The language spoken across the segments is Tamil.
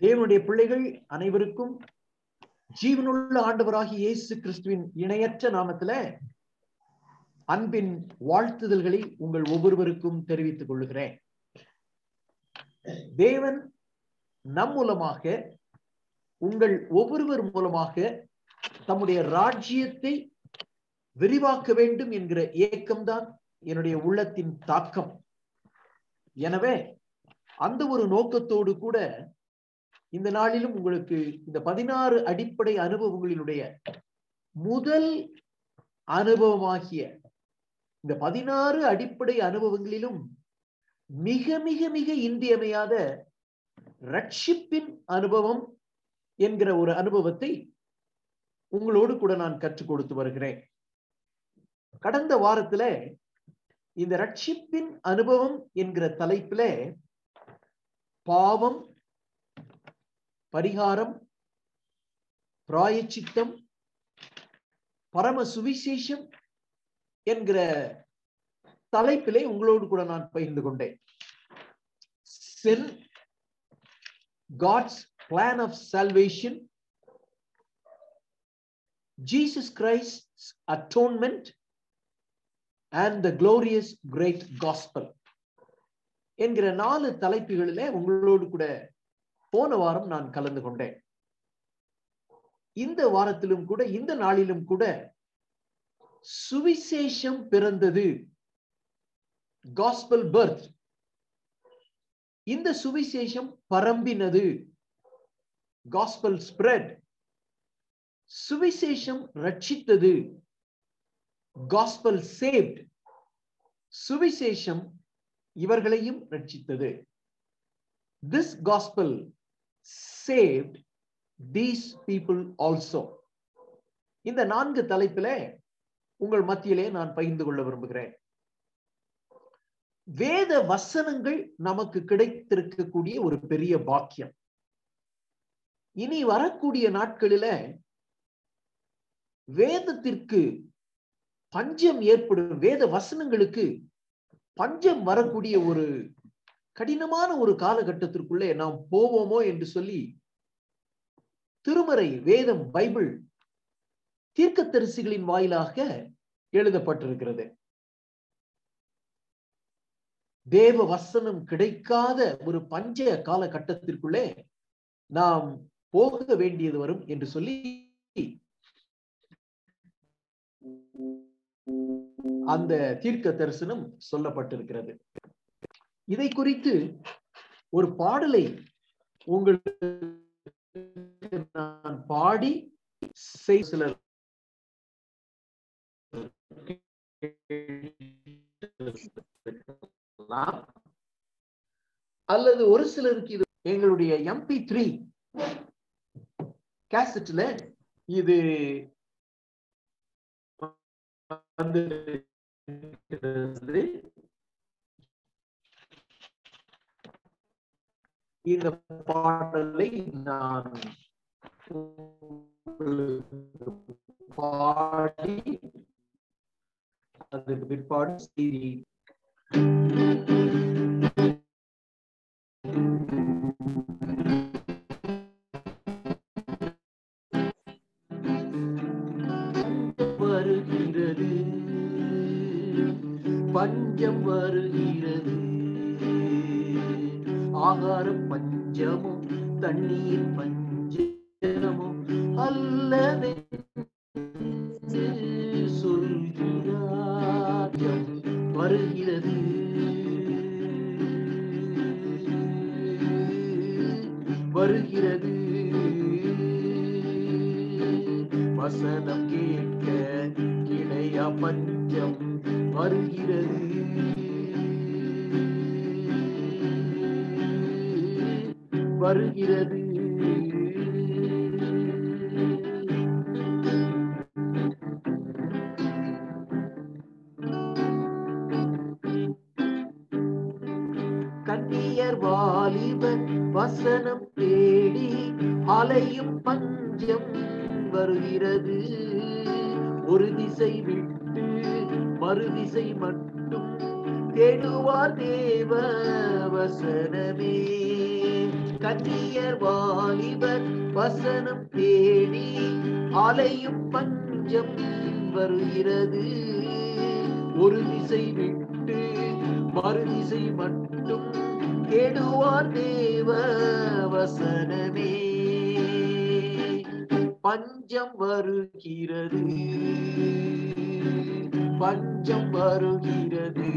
தேவனுடைய பிள்ளைகள் அனைவருக்கும் ஜீவனுள்ள ஆண்டவராகி இயேசு கிறிஸ்துவின் இணையற்ற நாமத்துல அன்பின் வாழ்த்துதல்களை உங்கள் ஒவ்வொருவருக்கும் தெரிவித்துக் கொள்கிறேன் தேவன் நம் மூலமாக உங்கள் ஒவ்வொருவர் மூலமாக தம்முடைய ராஜ்யத்தை விரிவாக்க வேண்டும் என்கிற ஏக்கம்தான் என்னுடைய உள்ளத்தின் தாக்கம். எனவே அந்த ஒரு நோக்கத்தோடு கூட இந்த நாளிலும் உங்களுக்கு இந்த பதினாறு அடிப்படை அனுபவங்களினுடைய முதல் அனுபவமாகிய இந்த பதினாறு அடிப்படை அனுபவங்களிலும் மிக மிக மிக இன்றியமையாத ரட்சிப்பின் அனுபவம் என்கிற ஒரு அனுபவத்தை உங்களோடு கூட நான் கற்றுக் கொடுத்து வருகிறேன். கடந்த வாரத்துல இந்த ரட்சிப்பின் அனுபவம் என்கிற தலைப்பில பாவம் பரிகாரம் பிராயச்சித்தம் பரம சுவிசேஷம் என்கிற தலைப்பிலே உங்களோடு கூட நான் பகிர்ந்து கொண்டேன். செல் God's plan of salvation Jesus Christ atonement and the glorious great gospel என்கிற நாலு தலைப்புகளிலே உங்களோடு கூட போன வாரம் நான் கலந்து கொண்டேன். இந்த வாரத்திலும் கூட இந்த நாளிலும் கூட சுவிசேஷம் பிறந்தது. காஸ்பல் பர்த் இந்த சுவிசேஷம் பரம்பினது. காஸ்பல் ஸ்ப்ரெட் சுவிசேஷம் ரட்சித்தது. காஸ்பல் சேவ்ட் சுவிசேஷம் இவர்களையும் ரட்சித்தது. This gospel saved these people also இந்த நான்கு தலைப்பில உங்கள் மத்தியிலே நான் பகிர்ந்து கொள்ள விரும்புகிறேன். வேத வசனங்கள் நமக்கு கிடைத்திருக்கக்கூடிய ஒரு பெரிய பாக்கியம். இனி வரக்கூடிய நாட்களில வேதத்திற்கு பஞ்சம் ஏற்படும் வேத வசனங்களுக்கு பஞ்சம் வரக்கூடிய ஒரு கடினமான ஒரு காலகட்டத்திற்குள்ளே நாம் போவோமோ என்று சொல்லி திருமறை வேதம் பைபிள் தீர்க்கத்தரிசிகளின் வாயிலாக எழுதப்பட்டிருக்கிறது. தேவ வசனம் கிடைக்காத ஒரு பஞ்ச காலகட்டத்திற்குள்ளே நாம் போக வேண்டியது வரும் என்று சொல்லி அந்த தீர்க்க தரிசனம் சொல்லப்பட்டிருக்கிறது. இதை குறித்து ஒரு பாடலை உங்களுக்கு நான் பாடி சிலர் அல்லது ஒரு சிலருக்கு இது எங்களுடைய எம்பி த்ரீ கேசட்ல இது வந்து இந்த பாடலை நான் பாடி அதுக்கு பிற்பாடு செய்தி. வருகிறது பஞ்சம் வருகிறது. ஆகார பஞ்சமும் தண்ணீர் பஞ்சமும் அல்லவே வருகிறது ஒரு திசை விட்டு மறுதிசை மட்டும் தேடுவார் தேவ வசனமே. கன்னியர் வாலிபர் வசனம் தேடி அலையும் பஞ்சம் வருகிறது. ஒரு திசை விட்டு மறுதிசை மட்டும் தேடுவார் தேவ வசனமே. பஞ்சம் வருகிறது. பஞ்சம் வருகிறது.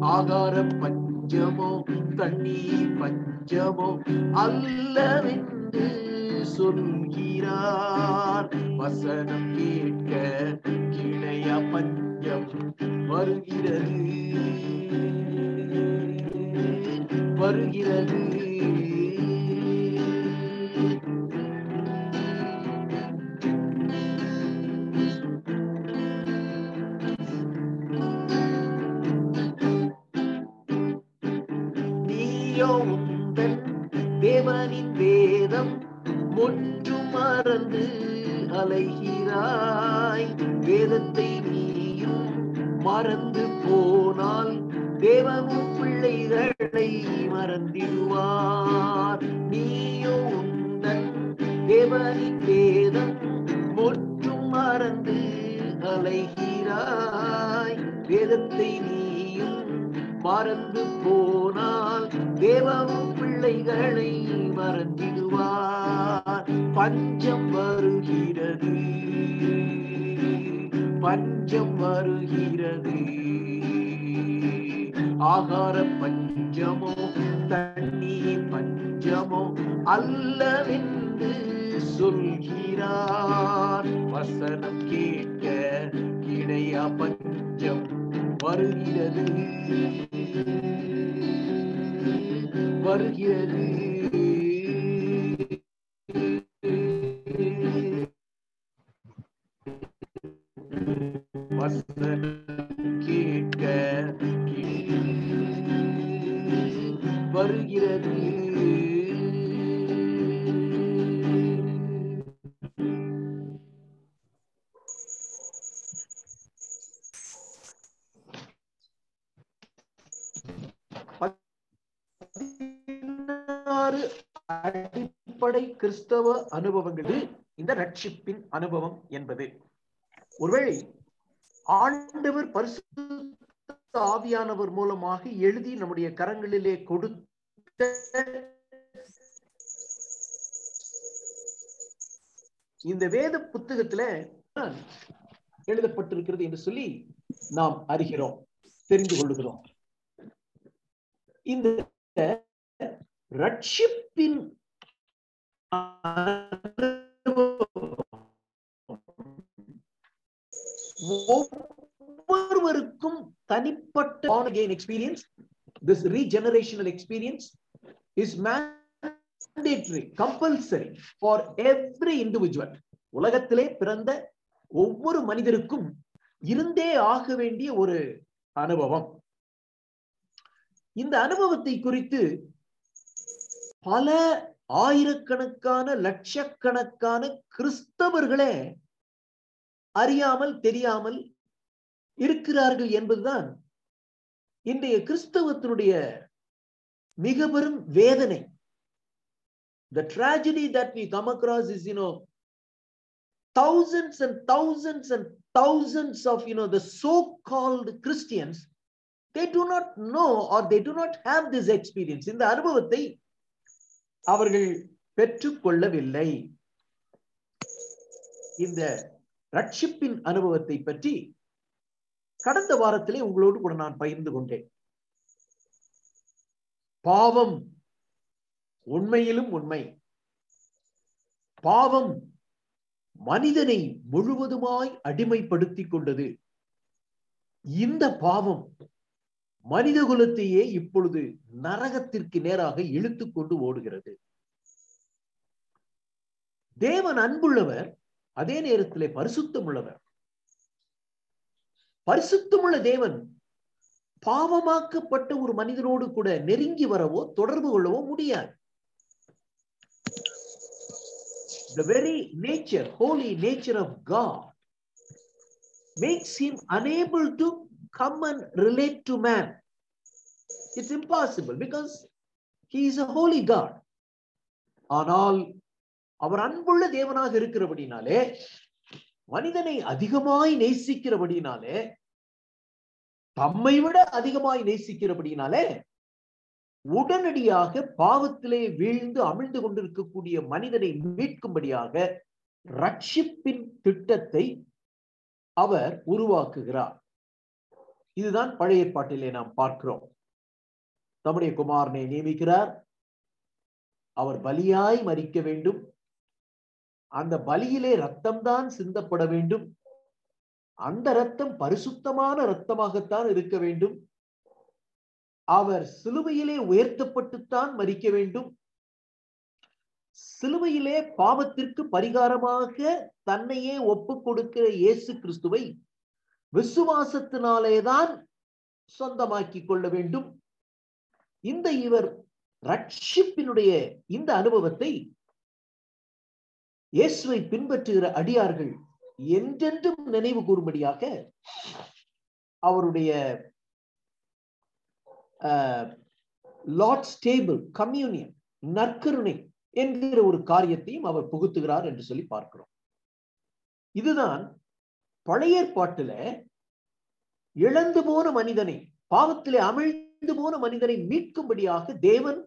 ஆகார பஞ்சமோ தண்ணீர் பஞ்சமோ அல்லவென்று சொல்கிறார். வசனம் கேட்க கிளைய பஞ்சம் வருகிறது. வருகிறது. மனம் ஒன்று மறந்து அலைகிறாய். வேதத்தை நீயும் மறந்து போனால் தேவனும் பிள்ளைகளை மறந்திடுவார். நீயோ உந்தன் தேவனின் வேதம் முற்றும் மறந்து அலைகிறாய். வேதத்தை நீ மறந்து போனால் தேவமும் பிள்ளைகளை மறந்திடுவார். பஞ்சம் வருகிறது. பஞ்சம் வருகிறது. ஆகார பஞ்சமோ தண்ணீர் பஞ்சமோ அல்லவென்று சொல்கிறார். வசனம் கேட்க கிடையா பஞ்சம் வருகிறது. வருகிறது. வசனம் ஆறு அடிப்படை கிறிஸ்தவ அனுபவங்களில் இந்த ரட்சிப்பின் அனுபவம் என்பது. ஒருவேளை ஆண்டவர் பரிசு ஆவியானவர் மூலமாக எழுதி நம்முடைய கரங்களிலே கொடுத்த இந்த வேத புத்தகத்துல எழுதப்பட்டிருக்கிறது என்று சொல்லி நாம் அறிகிறோம் தெரிந்து கொள்ளுகிறோம். இந்த ரட்சிப்பின் ஒவ்வொருவருக்கும் தனிப்பட்ட experience this regenerational experience is mandatory compulsory for every individual உலகத்திலே பிறந்த ஒவ்வொரு மனிதருக்கும் இருந்தே ஆக வேண்டிய ஒரு அனுபவம் இந்த அனுபவத்தை குறித்து பல ஆயிரக்கணக்கான லட்சக்கணக்கான கிறிஸ்தவர்களே அறியாமல் தெரியாமல் இருக்கிறார்கள் என்பதுதான் இன்றைய கிறிஸ்தவத்தினுடைய மிக பெரும் வேதனை the tragedy that we come across is you know thousands and thousands and thousands of you know the so called christians they do not know or they do not have this experience இந்த அனுபவத்தை அவர்கள் பெற்றுக்கொள்ளவில்லை. இந்த ரட்சிப்பின் அனுபவத்தை பற்றி கடந்த வாரத்திலே உங்களோடு கூட நான் பகிர்ந்து கொண்டேன். பாவம் உண்மையிலும் உண்மை. பாவம் மனிதனை முழுவதுமாய் அடிமைப்படுத்தி கொண்டது. இந்த பாவம் மனித குலத்தையே இப்பொழுது நரகத்திற்கு நேராக இழுத்து கொண்டு ஓடுகிறது. தேவன் அன்புள்ளவர் அதே நேரத்தில் பரிசுத்தம் உள்ளவர் பரிசுத்தமுள்ள தேவன் பாவமாக்கப்பட்ட ஒரு மனிதனோடு கூட நெருங்கி வரவோ தொடர்பு கொள்ளவோ முடியாது. The very nature, holy nature of God makes him unable to come and relate to man. It's impossible because he is a holy god ஆனால் அவர் அன்புள்ள தேவனாக இருக்கிறபடினாலே மனிதனை அதிகமாய் நேசிக்கிறபடினாலே தம்மை விட அதிகமாய் நேசிக்கிறபடினாலே உடனடியாக பாவத்திலே வீழ்ந்து அமிழ்ந்து கொண்டிருக்கக்கூடிய மனிதனை மீட்கும்படியாக ரட்சிப்பின் திட்டத்தை அவர் உருவாக்குகிறார் இதுதான் பழைய ஏற்பாட்டிலே நாம் பார்க்கிறோம். தம்முடைய குமாரனை நியமிக்கிறார். அவர் பலியாய் மறிக்க வேண்டும். அந்த பலியிலே ரத்தம்தான் சிந்தப்பட வேண்டும். அந்த ரத்தம் பரிசுத்தமான ரத்தமாகத்தான் இருக்க வேண்டும். அவர் சிலுவையிலே உயர்த்தப்பட்டுத்தான் மறிக்க வேண்டும். சிலுவையிலே பாவத்திற்கு பரிகாரமாக தன்னையே ஒப்பு கொடுக்கிற இயேசு கிறிஸ்துவை விசுவாசத்தினாலேதான் சொந்தமாக்கி கொள்ள வேண்டும். இந்த இவர் ரட்சிப்பினுடைய இந்த அனுபவத்தை இயேசுவை பின்பற்றுகிற அடியார்கள் என்றென்றும் நினைவு கூறும்படியாக அவருடைய லார்ட்ஸ் டேபிள் கம்யூனியன் நற்கருணை என்கிற ஒரு காரியத்தையும் அவர் புகுத்துகிறார் என்று சொல்லி பார்க்கிறோம். இதுதான் பழைய ஏற்பாட்டுல இழந்து போன மனிதனை பாவத்திலே அமிழ்ந்து போன மனிதனை மீட்கும்படியாக தேவன்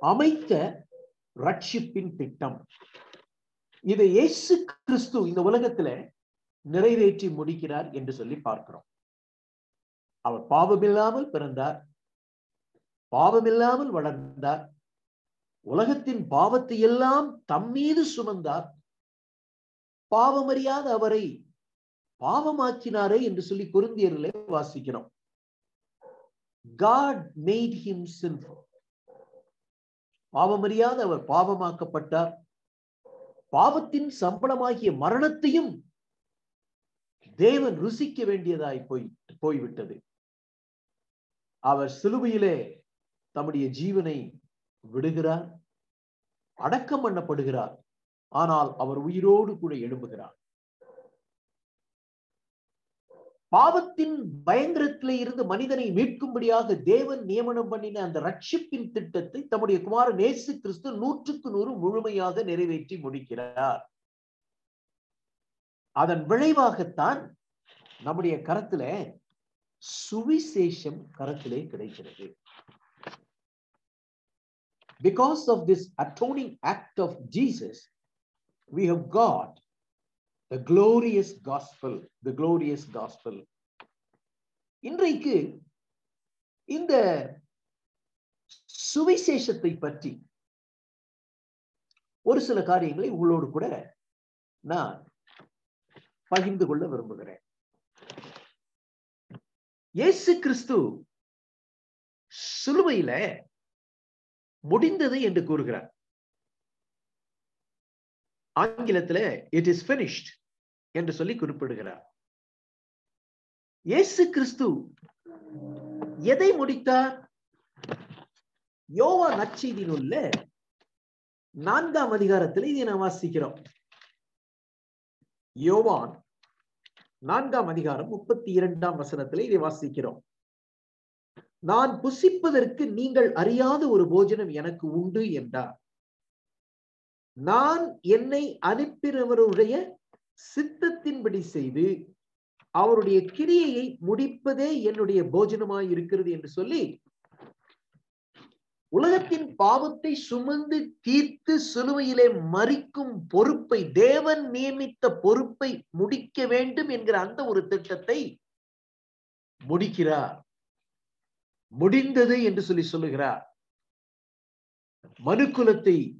அமைத்த ரட்சிப்பின் திட்டம். இதை இயேசு கிறிஸ்து இந்த உலகத்துல நிறைவேற்றி முடிக்கிறார் என்று சொல்லி பார்க்கிறோம். அவர் பாவமில்லாமல் பிறந்தார் பாவமில்லாமல் வளர்ந்தார் உலகத்தின் பாவத்தை எல்லாம் தம் மீது சுமந்தார் பாவமறியாத அவரை பாவமாக்கினாரே என்று சொல்லி குருந்தியர்களை வாசிக்கிறோம். காட் மேட் ஹிம் சின்ஃபுல் பாவமறியாத அவர் பாவமாக்கப்பட்டார். பாவத்தின் சம்பளமாகிய மரணத்தையும் தேவன் ருசிக்க வேண்டியதாய் போய் போய்விட்டது. அவர் சிலுவையிலே தம்முடைய ஜீவனை விடுகிறார் அடக்கம் பண்ணப்படுகிறார். ஆனால் அவர் உயிரோடு கூட எழும்புகிறார். பாவத்தின் பயங்கரத்திலே இருந்து மனிதனை மீட்கும்படியாக தேவன் நியமனம் பண்ணின அந்த ரட்சிப்பின் திட்டத்தை தம்முடைய குமாரன் நேசு கிறிஸ்து நூற்றுக்கு நூறு முழுமையாக நிறைவேற்றி முடிக்கிறார். அதன் விளைவாகத்தான் நம்முடைய கரத்துல சுவிசேஷம் கரத்திலே கிடைக்கிறது. Because of this atoning act of Jesus we have got the glorious gospel, the glorious gospel. இன்றைக்கு இந்த சுவிசேஷத்தை பற்றி ஒரு சில காரியங்களை உங்களோடு கூட நான் பகிர்ந்து கொள்ள விரும்புகிறேன் இயேசு கிறிஸ்து சிலுவையில முடிந்தது என்று கூறுகிறார் ஆங்கிலத்துல இட் இஸ் பினிஷ்ட் என்று சொல்லி குறிப்பிடுகிறார். இயேசு கிறிஸ்து எதை முடித்தார்? யோவா நச்செய்தியில் உள்ள நான்காம் அதிகாரத்தில் இதை நாம் வாசிக்கிறோம். யோவான் நான்காம் அதிகாரம் முப்பத்தி இரண்டாம் வசனத்தில் இதை வாசிக்கிறோம். நான் புசிப்பதற்கு நீங்கள் அறியாத ஒரு போஜனம் எனக்கு உண்டு என்றார். நான் என்னை அனுப்பினவருடைய சித்தத்தின்படி செய்து அவருடைய கிரியையை முடிப்பதே என்னுடைய போஜனமாய் இருக்கிறது என்று சொல்லி உலகத்தின் பாவத்தை சுமந்து தீர்த்து சிலுவையிலே மறிக்கும் பொறுப்பை தேவன் நியமித்த பொறுப்பை முடிக்க வேண்டும் என்கிற அந்த ஒரு திட்டத்தை முடிக்கிறார். முடிந்தது என்று சொல்லி சொல்லுகிறார். மனுக்குலத்தை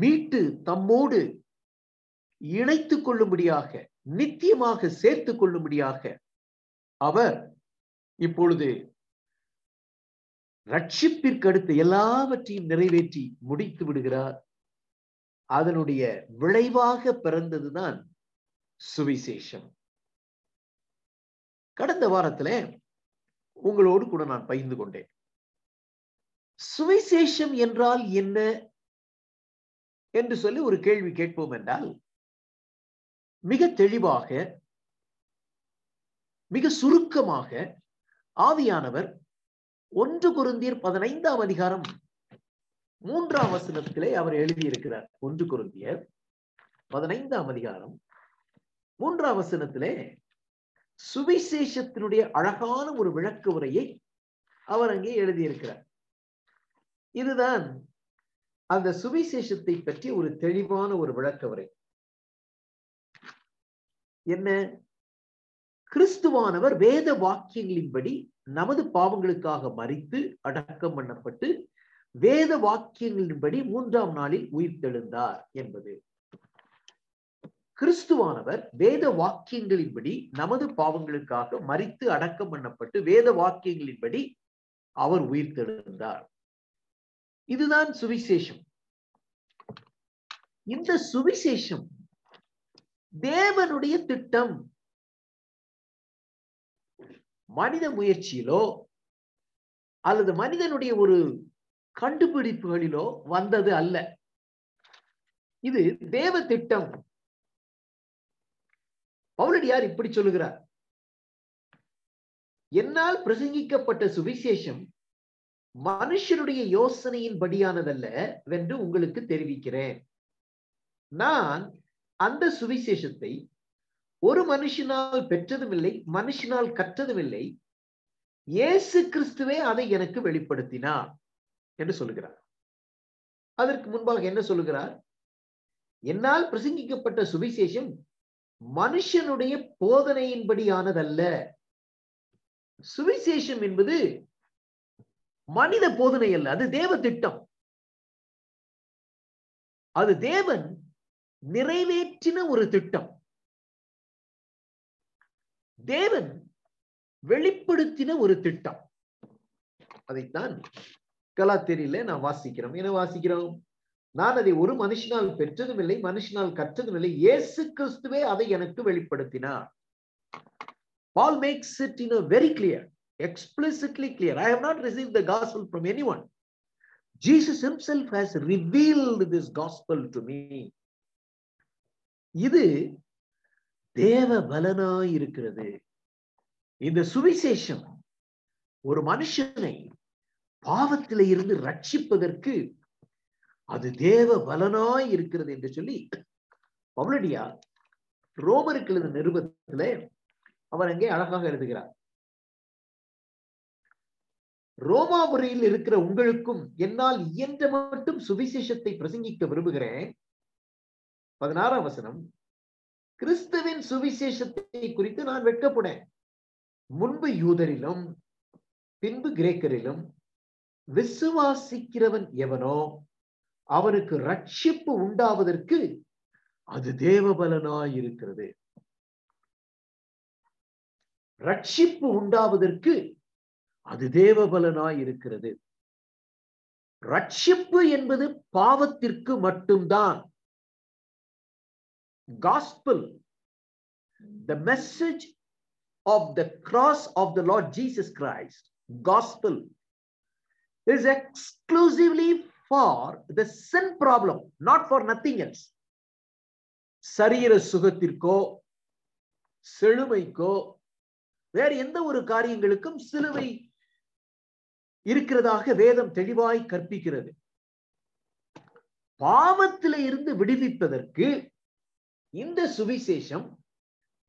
மீட்டு தம்மோடு இணைத்து கொள்ளும்படியாக நித்தியமாக சேர்த்து கொள்ளும்படியாக அவர் இப்பொழுது ரட்சிப்பிற்கு அடுத்து எல்லாவற்றையும் நிறைவேற்றி முடித்து விடுகிறார். அதனுடைய விளைவாக பிறந்ததுதான் சுவிசேஷம். கடந்த வாரத்துல உங்களோடு கூட நான் பகிர்ந்து கொண்டேன். சுவிசேஷம் என்றால் என்ன? என்று சொல்லி ஒரு கேள்வி கேட்போம் என்றால் மிக தெளிவாக மிக சுருக்கமாக ஆவியானவர் ஒன்று குருந்தியர் பதினைந்தாம் அதிகாரம் மூன்றாம் வசனத்திலே அவர் எழுதியிருக்கிறார். ஒன்று குருந்தியர் பதினைந்தாம் அதிகாரம் மூன்றாம் வசனத்திலே சுவிசேஷத்தினுடைய அழகான ஒரு விளக்கு உரையை அவர் அங்கே எழுதியிருக்கிறார். இதுதான் அந்த சுவிசேஷத்தை பற்றி ஒரு தெளிவான ஒரு விளக்க உரை. என்ன? கிறிஸ்துவானவர் வேத வாக்கியங்களின்படி நமது பாவங்களுக்காக மறித்து அடக்கம் பண்ணப்பட்டு வேத வாக்கியங்களின்படி மூன்றாம் நாளில் உயிர்த்தெழுந்தார் என்பது. கிறிஸ்துவானவர் வேத வாக்கியங்களின்படி நமது பாவங்களுக்காக மறித்து அடக்கம் பண்ணப்பட்டு வேத வாக்கியங்களின்படி அவர் உயிர்த்தெழுந்தார். இதுதான் சுவிசேஷம். இந்த சுவிசேஷம் தேவனுடைய திட்டம். மனித முயற்சியிலோ அல்லது மனிதனுடைய ஒரு கண்டுபிடிப்புகளிலோ வந்தது அல்ல. இது தேவ திட்டம். பவுலடியார் இப்படி சொல்லுகிறார்? என்னால் பிரசங்கிக்கப்பட்ட சுவிசேஷம் மனுஷனுடைய யோசனையின் படியானதல்ல என்று உங்களுக்கு தெரிவிக்கிறேன். நான் அந்த சுவிசேஷத்தை ஒரு மனுஷனால் பெற்றதும் இல்லை மனுஷனால் கற்றதும் இல்லை இயேசு கிறிஸ்துவே அதை எனக்கு வெளிப்படுத்தினார் என்று சொல்லுகிறார். அதற்கு முன்பாக என்ன சொல்லுகிறார்? என்னால் பிரசங்கிக்கப்பட்ட சுவிசேஷம் மனுஷனுடைய போதனையின்படியானதல்ல. சுவிசேஷம் என்பது மனித போதனை அல்ல அது தேவ திட்டம். அது தேவன் நிறைவேற்றின ஒரு திட்டம். தேவன் வெளிப்படுத்தின ஒரு திட்டம். அதைத்தான் கலாத்தேரியில நான் வாசிக்கிறோம். என்ன வாசிக்கிறோம்? நான் அதை ஒரு மனுஷனால் பெற்றதும் இல்லை மனுஷனால் கற்றதும் இல்லை இயேசு கிறிஸ்துவே அதை எனக்கு வெளிப்படுத்தினார். Paul makes it in very clear explicitly clear. I have not received the gospel from anyone. Jesus himself has revealed this gospel to me. இது தேவ பலனாய் இருக்கிறது இந்த சுவிசேஷம் ஒரு மனுஷனை பாவத்தில இருந்து ரட்சிப்பதற்கு அது தேவ பலனாய் இருக்கிறது என்று சொல்லி பவுலடியா ரோமருக்கு எழுத நிருபத்திலே அவர் அங்கே அழகாக எழுதுகிறார் ரோமாபுரியில் இருக்கிற உங்களுக்கும் என்னால் இயன்ற மட்டும் சுவிசேஷத்தை பிரசங்கிக்க விரும்புகிறேன். பதினாறாம் வசனம். கிறிஸ்துவின் சுவிசேஷத்தை குறித்து நான் வெட்கப்படேன். முன்பு யூதரிலும் பின்பு கிரேக்கரிலும் விசுவாசிக்கிறவன் எவனோ அவனுக்கு ரட்சிப்பு உண்டாவதற்கு அது தேவபலனாய் இருக்கிறது ரட்சிப்பு உண்டாவதற்கு அது தேவபலனாய் இருக்கிறது. ரட்சிப்பு என்பது பாவத்திற்கு மட்டும்தான். Gospel the message of the cross of the lord Jesus Christ gospel is exclusively for the sin problem not for nothing else சரீர சுகத்திற்கோ செழுமைக்கோ வேறு எந்த ஒரு காரியங்களுக்கும் சிலுவை இருக்கிறதாக வேதம் தெளிவாய் கற்பிக்கிறது. பாவத்தில இருந்து விடுவிப்பதற்கு இந்த சுவிசேஷம்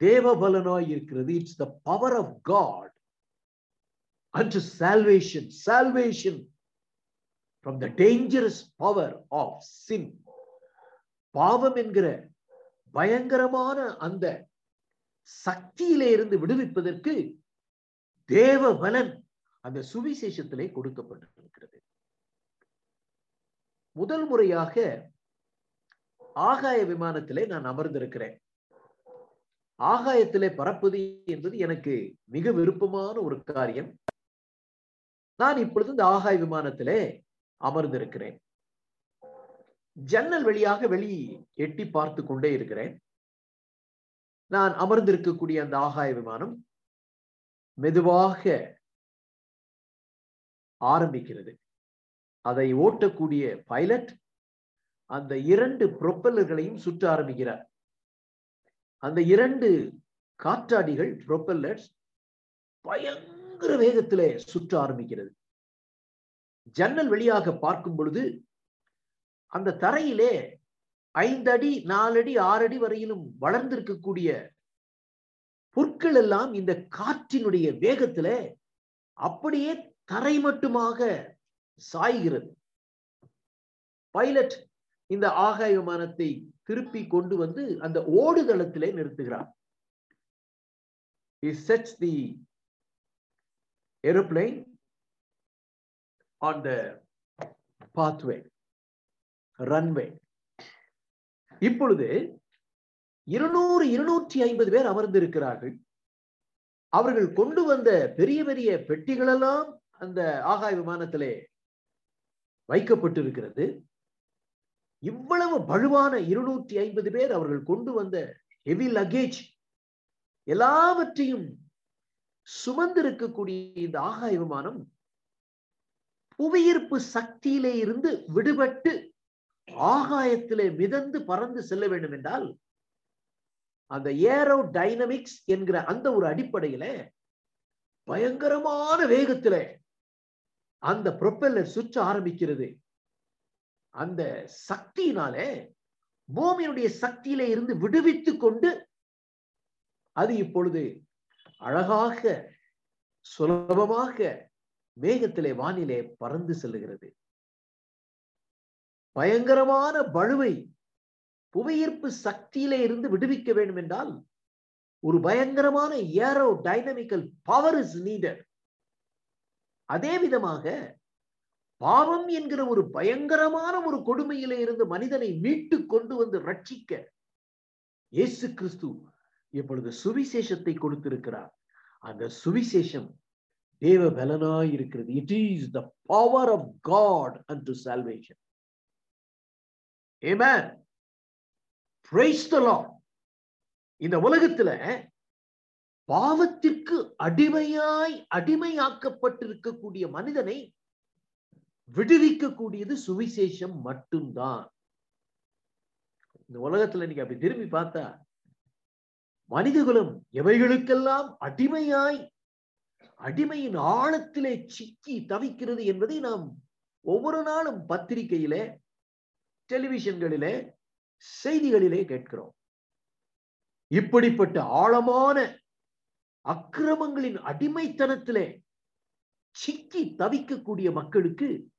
தேவபலனாய் இருக்கிறது. It's the power of God and salvation salvation from the dangerous power of sin பாவம் என்கிற பயங்கரமான அந்த சக்தியிலே இருந்து விடுவிப்பதற்கு தேவ பலன் அந்த சுவிசேஷத்திலே கொடுக்கப்பட்டிருக்கிறது. முதல் முறையாக ஆகாய விமானத்திலே நான் அமர்ந்திருக்கிறேன். ஆகாயத்திலே பறப்பது என்பது எனக்கு மிக விருப்பமான ஒரு காரியம். நான் இப்பொழுது இந்த ஆகாய விமானத்திலே அமர்ந்திருக்கிறேன். ஜன்னல் வழியாக வெளி எட்டி பார்த்து கொண்டே இருக்கிறேன். நான் அமர்ந்திருக்கக்கூடிய அந்த ஆகாய விமானம் மெதுவாக ஆரம்பிக்கிறது. அதை ஓட்டக்கூடிய பைலட் அந்த இரண்டு புரொப்பல்லர்களையும் சுற்ற ஆரம்பிக்கிறார். அந்த இரண்டு காற்றாடிகள் புரொப்பல்லர்ஸ் பயங்கர வேகத்திலே சுற்ற ஆரம்பிக்கிறது. ஜன்னல் வழியாக பார்க்கும் பொழுது அந்த தரையிலே ஐந்து அடி ஆறடி ஆறு அடி வரையிலும் வளர்ந்திருக்கக்கூடிய புற்கள் எல்லாம் இந்த காற்றினுடைய வேகத்துல அப்படியே தரை மட்டுமாக சாய்கிறது. பைலட் இந்த ஆகாய விமானத்தை திருப்பி கொண்டு வந்து அந்த ஓடுதளத்திலே நிறுத்துகிறார். He sets the aeroplane on the pathway, runway. இப்பொழுது இருநூறு இருநூற்றி ஐம்பது பேர் அமர்ந்திருக்கிறார்கள். அவர்கள் கொண்டு வந்த பெரிய பெரிய பெட்டிகளெல்லாம் அந்த ஆகாய விமானத்திலே வைக்கப்பட்டிருக்கிறது. இவ்வளவு பழுவான இருநூற்றி ஐம்பது பேர் அவர்கள் கொண்டு வந்த ஹெவி லக்கேஜ் எல்லாவற்றையும் சுமந்திருக்கக்கூடிய இந்த ஆகாய விமானம் புவியீர்ப்பு சக்தியிலே இருந்து விடுபட்டு ஆகாயத்திலே மிதந்து பறந்து செல்ல வேண்டும் என்றால் அந்த ஏரோ டைனமிக்ஸ் என்கிற அந்த ஒரு அடிப்படையில பயங்கரமான வேகத்தில அந்த ப்ரொப்பல்லர் சுற்ற ஆரம்பிக்கிறது. அந்த சக்தியினாலே பூமியினுடைய சக்தியில இருந்து விடுவித்துக் கொண்டு அது இப்பொழுது அழகாக சுலபமாக மேகத்திலே வானிலே பறந்து செல்லுகிறது. பயங்கரமான பழுவை புவியீர்ப்பு சக்தியிலே இருந்து விடுவிக்க வேண்டும் என்றால் ஒரு பயங்கரமான aerodynamical power is needed அதே விதமாக பாவம் என்கிற ஒரு பயங்கரமான ஒரு கொடுமையிலே இருந்து மனிதனை மீட்டு கொண்டு வந்து ரட்சிக்க இயேசு கிறிஸ்து இப்பொழுது சுவிசேஷத்தை கொடுத்திருக்கிறார். அந்த சுவிசேஷம் தேவ பலனாய் இருக்கிறது. It is the power of God and to salvation Amen. Praise the இந்த உலகத்துல பாவத்திற்கு அடிமையாய் அடிமையாக்கப்பட்டிருக்கக்கூடிய மனிதனை விடுவிக்கக்கூடியது சுவிசேஷம் மட்டும்தான். இந்த உலகத்துல நீங்க அப்படி திரும்பி பார்த்தா மனிதகுலம் எவைகளுக்கெல்லாம் அடிமையாய் அடிமையின் ஆழத்திலே சிக்கி தவிக்கிறது என்பதை நாம் ஒவ்வொரு நாளும் பத்திரிகையிலே டெலிவிஷன்களிலே செய்திகளிலே கேட்கிறோம். இப்படிப்பட்ட ஆழமான அக்கிரமங்களின் அடிமைத்தனத்திலே சிக்கி தவிக்கக்கூடிய மக்களுக்கு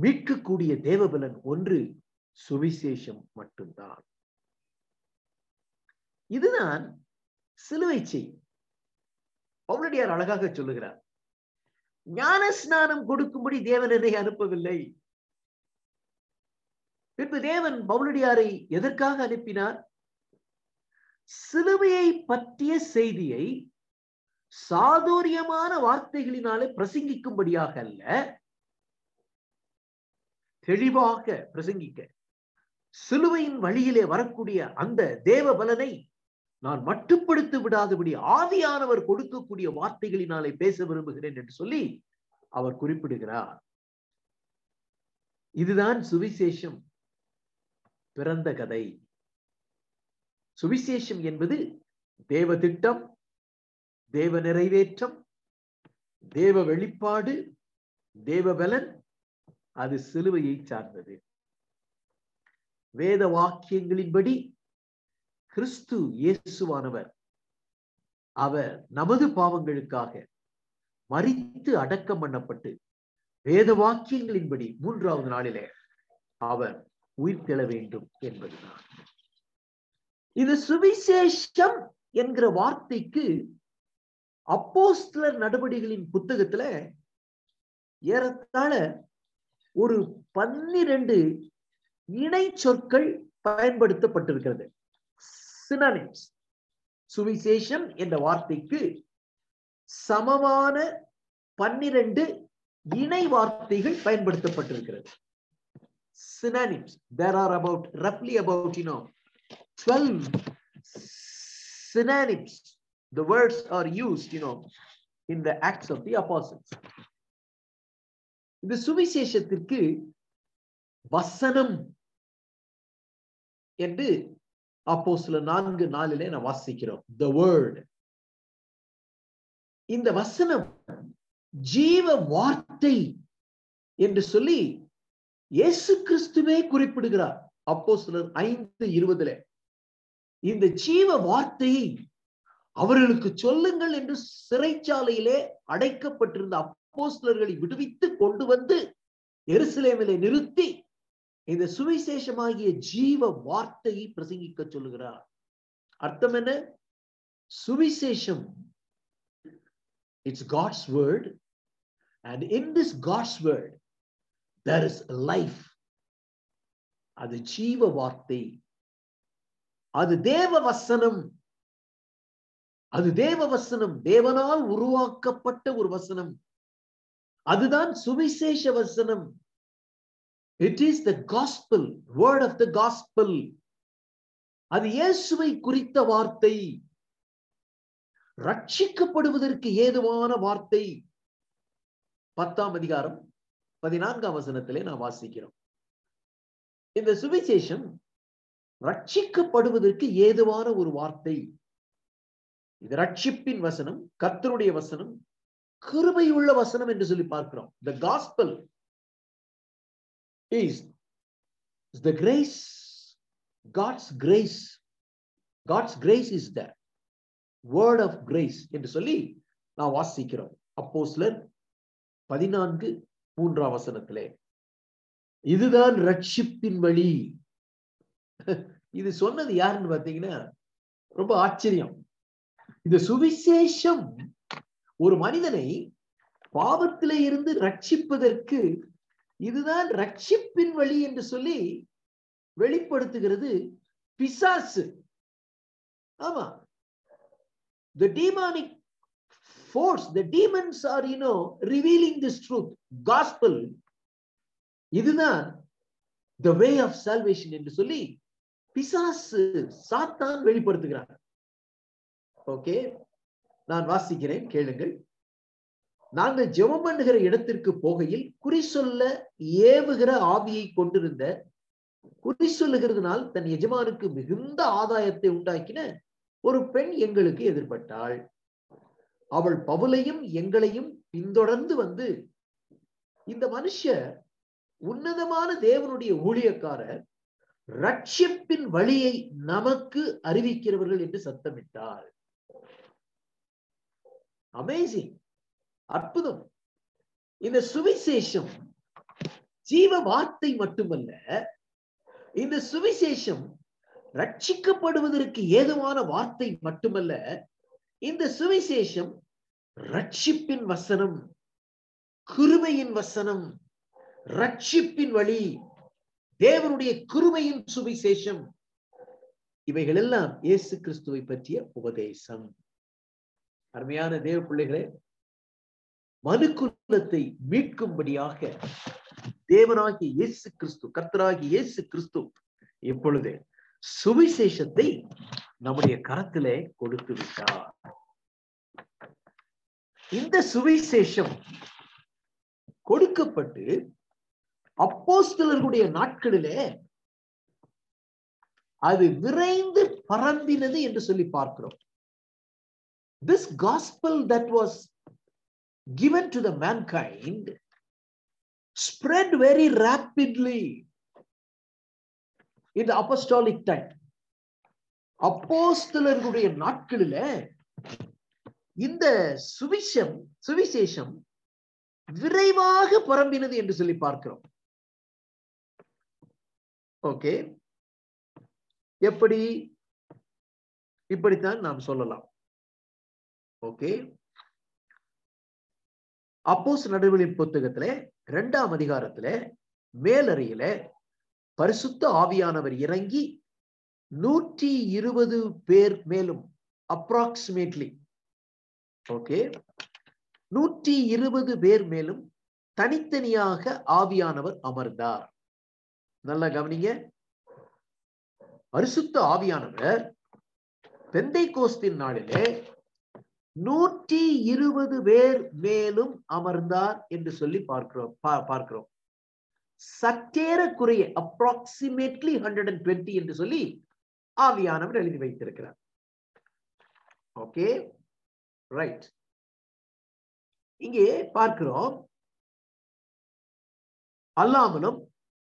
மீட்கக்கூடிய தேவபலன் ஒன்று சுவிசேஷம் மட்டும்தான். இதுதான் சிலுவை செய். பவுலடியார் அழகாக சொல்லுகிறார் ஞான ஸ்நானம் கொடுக்கும்படி தேவன் என்னை அனுப்பவில்லை. பின்பு தேவன் பவுலடியாரை எதற்காக அனுப்பினார்? சிலுவையை பற்றிய செய்தியை சாதுரியமான வார்த்தைகளினாலே பிரசங்கிக்கும்படியாக அல்ல தெளிவாக பிரசங்கிக்க. சிலுவையின் வழியிலே வரக்கூடிய அந்த தேவ பலனை நான் மட்டுப்படுத்தி விடாதபடி ஆவியானவர் கொடுக்கக்கூடிய வார்த்தைகளினாலே பேச விரும்புகிறேன் என்று சொல்லி அவர் குறிப்பிடுகிறார். இதுதான் சுவிசேஷம் பிறந்த கதை. சுவிசேஷம் என்பது தேவ திட்டம் தேவ நிறைவேற்றம் தேவ வெளிப்பாடு தேவ பலன் அது சிலுவையை சார்ந்தது. வேத வாக்கியங்களின்படி கிறிஸ்து இயேசுவானவர் அவர் நமது பாவங்களுக்காக மறித்து அடக்கம் பண்ணப்பட்டு வேத வாக்கியங்களின்படி மூன்றாவது நாளிலே அவர் உயிர்த்தெழ வேண்டும் என்பதுதான். இது சுவிசேஷம் என்கிற வார்த்தைக்கு அப்போஸ்தலர் நடவடிகளின் புத்தகத்துல ஏறத்தாழ ஒரு பன்னிரண்டு இணை சொற்கள் பயன்படுத்தப்பட்டிருக்கிறது. சினானிம்ஸ் சுவிசேஷம் என்ற வார்த்தைக்கு சமமான பன்னிரண்டு இணை வார்த்தைகள் பயன்படுத்தப்பட்டிருக்கிறது. Synonyms there are about ரஃப்லி about you 12 synonyms. The words are used you know in the acts of the apostles. இந்த சுவிசேஷத்திற்கு வசனம் என்று அப்போ சில நான்கு நாளிலே நான் வாசிக்கிறோம். த வேர்டு இந்த வசனம் ஜீவ வார்த்தை என்று சொல்லி இயேசு கிறிஸ்துவே குறிப்பிடுகிறார். அப்போ சிலர் ஐந்து இருபதுல. இந்த ஜீவ வார்த்தையை அவர்களுக்கு சொல்லுங்கள் என்று சிறைச்சாலையிலே அடைக்கப்பட்டிருந்த அப்போஸ்லர்களை விடுவித்து கொண்டு வந்து எருசலேமிலே நிறுத்தி இந்த சுவிசேஷமாகிய ஜீவ வார்த்தையை பிரசங்கிக்க சொல்லுகிறார். அர்த்தம் என்ன? சுவிசேஷம் it's God's word and in this God's word there is life அது ஜீவ வார்த்தை. அது தேவ வசனம் அது தேவ வசனம் தேவனால் உருவாக்கப்பட்ட ஒரு வசனம். அதுதான் சுவிசேஷ வசனம். It is the gospel word of the gospel அது இயேசுவை குறித்த வார்த்தை. ரட்சிக்கப்படுவதற்கு ஏதுவான வார்த்தை. பத்தாம் அதிகாரம் பதினான்காம் வசனத்திலே நான் வாசிக்கிறோம். இந்த சுவிசேஷம் ரட்சிக்கப்படுவதற்கு ஏதுவான ஒரு வார்த்தை. இது ரட்சிப்பின் வசனம் கர்த்தருடைய வசனம் கிருபையுள்ள வசனம் என்று சொல்லி பார்க்கிறோம். The gospel is the grace God's grace God's grace is the word of grace என்று சொல்லி நான் வாசிக்கிறோம். அப்போ சிலர் பதினான்கு மூன்றாம் வசனத்திலே இதுதான் ரட்சிப்பின் வழி. இது சொன்னது யாருன்னு பாத்தீங்கன்னா ரொம்ப ஆச்சரியம். இந்த சுவிசேஷம் ஒரு மனிதனை பாவத்திலே இருந்து ரட்சிப்பதற்கு இதுதான் ரட்சிப்பின் வழி என்று சொல்லி வெளிப்படுத்துகிறது பிசாசு. ஆமா. The demonic force the demons are you know revealing this truth gospel. இதுதான் the way of salvation என்று சொல்லி பிசாசு சாத்தான் வெளிப்படுத்துகிறார். ஓகே நான் வாசிக்கிறேன் கேளுங்கள். நாங்கள் ஜெபம் பண்ணுகிற இடத்திற்கு போகையில் குறி சொல்ல ஏவுகிற ஆவியை கொண்டிருந்த குறி சொல்லுகிறதுனால் தன் எஜமானுக்கு மிகுந்த ஆதாயத்தை உண்டாக்கின ஒரு பெண் எங்களுக்கு எதிர்பட்டாள். அவள் பவுலையும் எங்களையும் பின்தொடர்ந்து வந்து இந்த மனுஷ உன்னதமான தேவனுடைய ஊழியக்காரர் ரட்சிப்பின் வழியை நமக்கு அறிவிக்கிறவர்கள் என்று சத்தமிட்டார் அமேசிங் அற்புதம். இந்த சுவிசேஷம் ஜீவ வார்த்தை மட்டுமல்ல இந்த சுவிசேஷம் ரட்சிக்கப்படுவதற்கு ஏதுவான வார்த்தை மட்டுமல்ல இந்த சுவிசேஷம் ரட்சிப்பின் வசனம் குருமையின் வசனம் ரட்சிப்பின் வழி தேவனுடைய கிருமையின் சுவிசேஷம். இவைகள் எல்லாம் இயேசு கிறிஸ்துவை பற்றிய உபதேசம். அருமையான தேவ பிள்ளைகளே மனுக்குலத்தை மீட்கும்படியாக தேவனாகிய இயேசு கிறிஸ்து கர்த்தராகிய இயேசு கிறிஸ்து இப்பொழுது சுவிசேஷத்தை நம்முடைய கரத்திலே கொடுத்து விட்டார். இந்த சுவிசேஷம் கொடுக்கப்பட்டு அப்போஸ்தலர்களுடைய நாட்களிலே அது விரைந்து பரந்தினது என்று சொல்லி பார்க்கிறோம். This gospel that was given to the mankind spread very rapidly in the apostolic time. அப்போஸ்தலர்களுடைய நாட்களில இந்த சுவிசம் சுவிசேஷம் விரைவாக பரம்பினது என்று சொல்லி பார்க்கிறோம். ஓகே. எப்படி? இப்படித்தான் நாம் சொல்லலாம். ஓகே. அப்போஸ் நடுவெளி புத்தகத்துல இரண்டாம் அதிகாரத்துல மேலறையில பரிசுத்த ஆவியானவர் இறங்கி நூற்றி இருபது பேர் மேலும் அப்ராக்சிமேட்லி ஓகே. நூற்றி இருபது பேர் மேலும் தனித்தனியாக ஆவியானவர் அமர்ந்தார். நல்லா கவனிங்க. பரிசுத்த ஆவியானவர் பெந்தை கோஸ்தின் நாளிலே நூற்றி இருபது பேர் மேலும் அமர்ந்தார் என்று சொல்லி பார்க்கிறோம். பார்க்கிறோம். சற்றேறக்குறைய அப்ராக்சிமேட்லி ஹண்ட்ரட் அண்ட் டுவெண்ட்டி என்று சொல்லி ஆவியானவர் எழுதி வைத்திருக்கிறார். ஓகே ரைட் இங்கே பார்க்கிறோம். அல்லாமலும்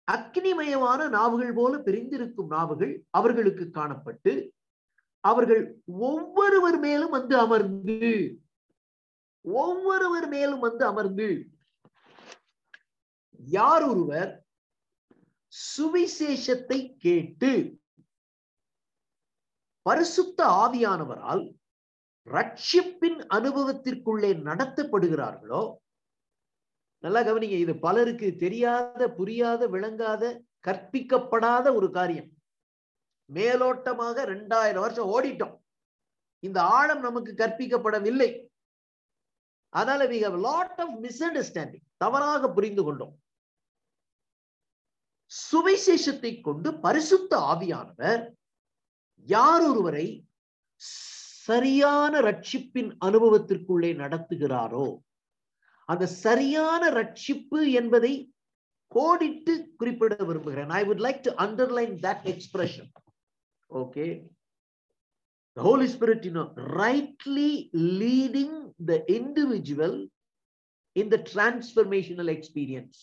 அக்னிமயமான நாவுகள் போல பிரிந்திருக்கும் நாவுகள் அவர்களுக்கு காணப்பட்டு அவர்கள் ஒவ்வொருவர் மேலும் வந்து அமர்ந்து ஒவ்வொருவர் மேலும் வந்து அமர்ந்து யார் ஒருவர்? சுவிசேஷத்தை கேட்டு பரிசுத்த ஆவியானவரால் ரட்சிப்பின் அனுபவத்திற்குள்ளே நடத்தப்படுகிறார்களோ நல்லா கவனிங்க இது பலருக்கு தெரியாத புரியாத விளங்காத கற்பிக்கப்படாத ஒரு காரியம். மேலோட்டமாக ரெண்டாயிரம் வருஷம் ஓடிட்டோம். இந்த ஆழம் நமக்கு கற்பிக்கப்படவில்லை. அதனால we have lot of misunderstanding தவறாக புரிந்து கொண்டோம். சுவிசேஷத்தை கொண்டு பரிசுத்த ஆவியானவர் யார் ஒருவரை சரியான ரட்சிப்பின் அனுபவத்திற்குள்ளே நடத்துகிறாரோ அந்த சரியான ரட்சிப்பு என்பதை கோடிட்டு குறிப்பிட விரும்புகிறேன். I would like to underline that expression okay The Holy Spirit, you know, rightly leading the individual in the transformational experience.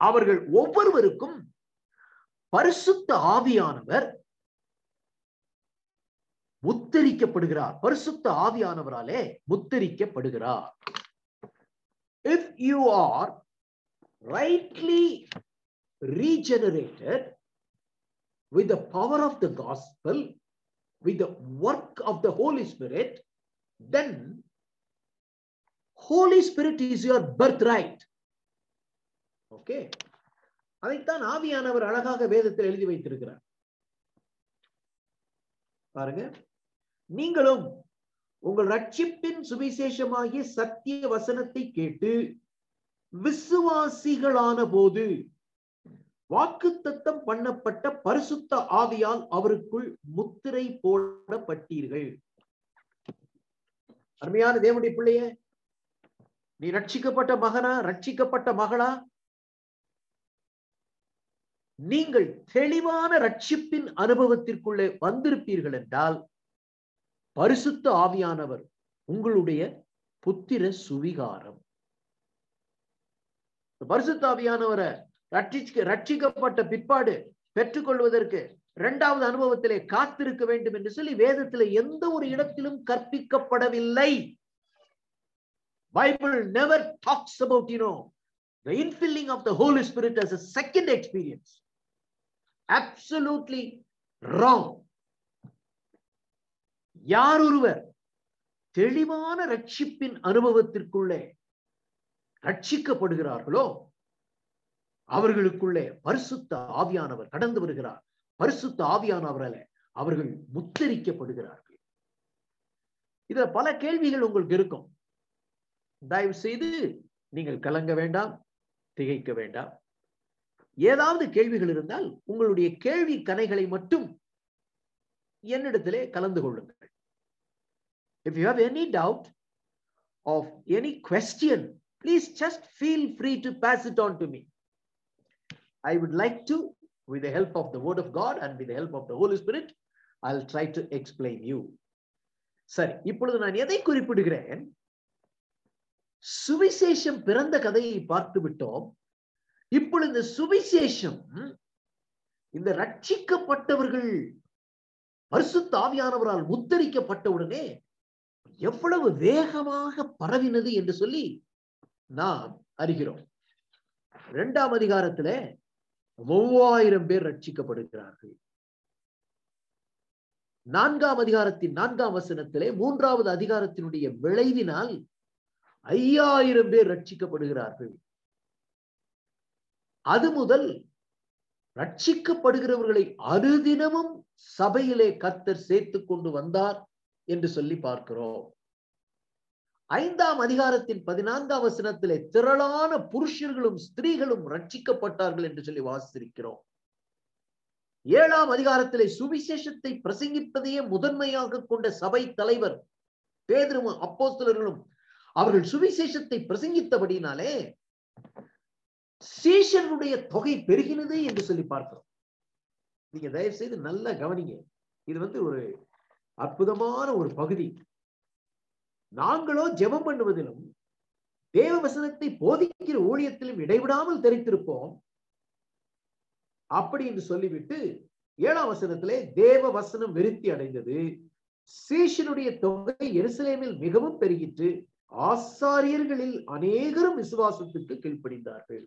அவர்கள் ஒவ்வொருவருக்கும் பரிசுத்த ஆவியானவர் முத்தரிக்கப்படுகிறார். பரிசுத்த ஆவியானவராலே முத்தரிக்கப்படுகிறார். If you are rightly regenerated with the power of the gospel with the work of the holy spirit then holy spirit is your birthright okay அதைத்தான் ஆவியானவர் அழகாக வேதத்தில் எழுதி வைத்திருக்கிறார் பாருங்க நீங்களும் உங்கள் ரட்சிப்பின் சுவிசேஷமாகிய சத்திய வசனத்தை கேட்டு விசுவாசிகளான போது வாக்குத்தத்தம் பண்ணப்பட்ட பரிசுத்த ஆவியால் அவருக்குள் முத்திரை போடப்பட்டீர்கள். அருமையான தேவனுடைய பிள்ளையே நீ ரட்சிக்கப்பட்ட மகனா ரட்சிக்கப்பட்ட மகளா? நீங்கள் தெளிவான ரட்சிப்பின் அனுபவத்திற்குள்ளே வந்திருப்பீர்கள் என்றால் பரிசுத்த ஆவியானவர் உங்களுடைய புத்திர சுவிகாரம் பரிசுத்த ஆவியானவரை ரட்சிக்க ரட்சிக்கப்பட்ட பிற்பாடு பெற்றுக்கொள்வதற்கு இரண்டாவது அனுபவத்திலே காத்திருக்க வேண்டும் என்று சொல்லி வேதத்திலே எந்த ஒரு இடத்திலும் கற்பிக்கப்படவில்லை Bible never talks about you know the infilling of the Holy Spirit as a second experience. Absolutely wrong. யார் ஒருவர் தெளிவான ரட்சிப்பின் அனுபவத்திற்குள்ளே ரட்சிக்கப்படுகிறார்களோ அவர்களுக்குள்ளே பரிசுத்த ஆவியானவர் கடந்து வருகிறார். பரிசுத்த ஆவியானவரால அவர்கள் முத்தரிக்கப்படுகிறார்கள். இதுல பல கேள்விகள் உங்களுக்கு இருக்கும். தயவு செய்து நீங்கள் கலங்க வேண்டாம் திகைக்க வேண்டாம். ஏதாவது கேள்விகள் இருந்தால் உங்களுடைய கேள்வி கணைகளை மட்டும் என்னிடத்திலே கலந்து கொள்ளுங்கள். If you have any doubt of any question please just feel free to pass it on to me i would like to with the help of the word of god and with the help of the holy spirit i'll try to explain you சரி இப்பொழுது நான் எதை குறிப்பிடுகிறேன் சுவிசேஷம் பிறந்த கதையை பார்த்து விட்டோம் இப்பொழுது இந்த சுவிசேஷம் இந்த ரட்சிக்கப்பட்டவர்கள் பரிசுத்த ஆவியானவரால் முத்தரிக்கப்பட்டவுடனே எவ்வளவு வேகமாக பரவினது என்று சொல்லி நாம் அறிகிறோம். இரண்டாம் அதிகாரத்துல மூவாயிரம் பேர் ரட்சிக்கப்படுகிறார்கள். நான்காம் அதிகாரத்தின் நான்காம் வசனத்திலே மூன்றாவது அதிகாரத்தினுடைய விளைவினால் ஐயாயிரம் பேர் ரட்சிக்கப்படுகிறார்கள். அது முதல் ரட்சிக்கப்படுகிறவர்களை அறுதினமும் சபையிலே கத்தர் சேர்த்து கொண்டு வந்தார். என்று சொல்லி பார்க்கிறோம். ஐந்தாம் அதிகாரத்தின் பதினான்காம் வசனத்திலே திரளான புருஷர்களும் ஸ்திரீகளும் ரட்சிக்கப்பட்டார்கள் என்று சொல்லி வாசித்திருக்கிறோம். ஏழாம் அதிகாரத்திலே சுவிசேஷத்தை பிரசங்கிப்பதையே முதன்மையாக கொண்ட சபை தலைவர் பேதரும் அப்போஸ்தலர்களும் அவர்கள் சுவிசேஷத்தை பிரசங்கித்தபடினாலே சீஷனுடைய தொகை பெருகினது என்று சொல்லி பார்க்கிறோம். நீங்க தயவு செய்து நல்லா கவனிங்க. இது வந்து ஒரு அற்புதமான ஒரு பகுதி. நாங்களோ ஜெபம் பண்ணுவதிலும் தேவ வசனத்தை போதிக்கிற ஊழியத்திலும் இடைவிடாமல் தெரித்திருப்போம். அப்படி என்று சொல்லிவிட்டு ஏழாம் வசனத்திலே தேவ வசனம் விருத்தி அடைந்தது. சீஷனுடைய தொகை எருசலேமில் மிகவும் பெருகிற்று. ஆசாரியர்களில் அநேகரும் விசுவாசத்துக்கு கீழ்ப்படிந்தார்கள்.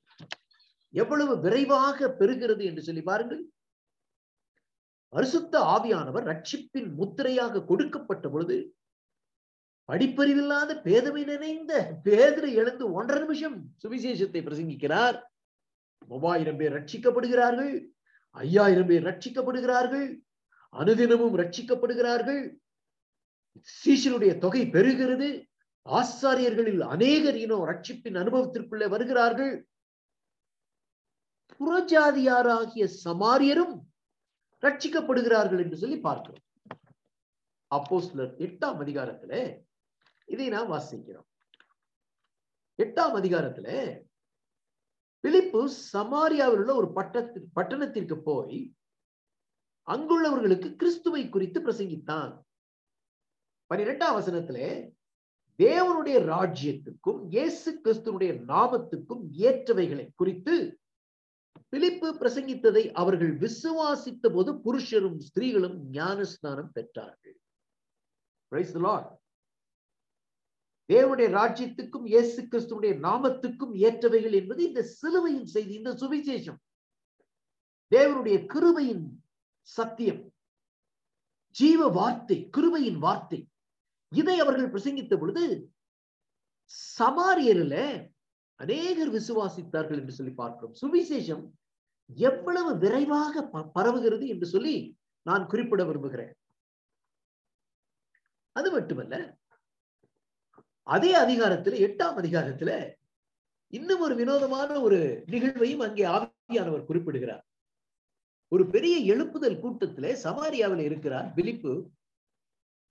எவ்வளவு விரைவாக பெறுகிறது என்று சொல்லி பாருங்கள். பரிசுத்த ஆவியானவர் ரட்சிப்பின் முத்திரையாக கொடுக்கப்பட்ட பொழுது படிப்பறிவில்லாத பேதமை நினைந்த பேதரை எழுந்து ஒன்றரை நிமிஷம் சுவிசேஷத்தை பிரசங்கிக்கிறார். மூவாயிரம் பேர் ரட்சிக்கப்படுகிறார்கள் ஐயாயிரம் பேர் ரட்சிக்கப்படுகிறார்கள் அனுதினமும் ரட்சிக்கப்படுகிறார்கள் சீஷனுடைய தொகை பெருகிறது. ஆசாரியர்களில் அநேகர் இனம் ரட்சிப்பின் அனுபவத்திற்குள்ளே வருகிறார்கள். புறஜாதியாராகிய சமாரியரும் ரட்சிக்கப்படுகிறார்கள் என்று சொல்லி பார்க்கிறோம். அப்போ சிலர் எட்டாம் அதிகாரத்துல இதை நாம் வாசிக்கிறோம். எட்டாம் அதிகாரத்துல பிலிப்பு சமாரியாவில் உள்ள ஒரு பட்டத்து பட்டணத்திற்கு போய் அங்குள்ளவர்களுக்கு கிறிஸ்துவை குறித்து பிரசங்கித்தான். பனிரெண்டாம் வசனத்திலே தேவனுடைய ராஜ்யத்துக்கும் இயேசு கிறிஸ்துவனுடைய நாமத்துக்கும் ஏற்றவைகளை குறித்து பிலிப்பு பிரசங்கித்ததை அவர்கள் விசுவாசித்த போது புருஷரும் ஸ்திரீகளும் ஞானஸ்நானம் பெற்றார்கள். தேவனுடைய ராஜ்யத்துக்கும் இயேசு கிறிஸ்துடைய நாமத்துக்கும் ஏற்றவைகள் என்பது இந்த சிலுவையின் செய்தி இந்த சுவிசேஷம். தேவனுடைய கிருபையின் சத்தியம் ஜீவ வார்த்தை கிருபையின் வார்த்தை. இதை அவர்கள் பிரசங்கித்த பொழுது சமாரியர்ல அநேகர் விசுவாசித்தார்கள் என்று சொல்லி பார்க்கிறோம். சுவிசேஷம் எவ்வளவு விரைவாக பரவுகிறது என்று சொல்லி நான் குறிப்பிட விரும்புகிறேன். அது மட்டுமல்ல அதே அதிகாரத்துல எட்டாம் அதிகாரத்துல இன்னும் ஒரு வினோதமான ஒரு நிகழ்வையும் அங்கே ஆவியானவர் குறிப்பிடுகிறார். ஒரு பெரிய எழுப்புதல் கூட்டத்திலே சமாரியாவில் இருக்கிறார் பிலிப்பு.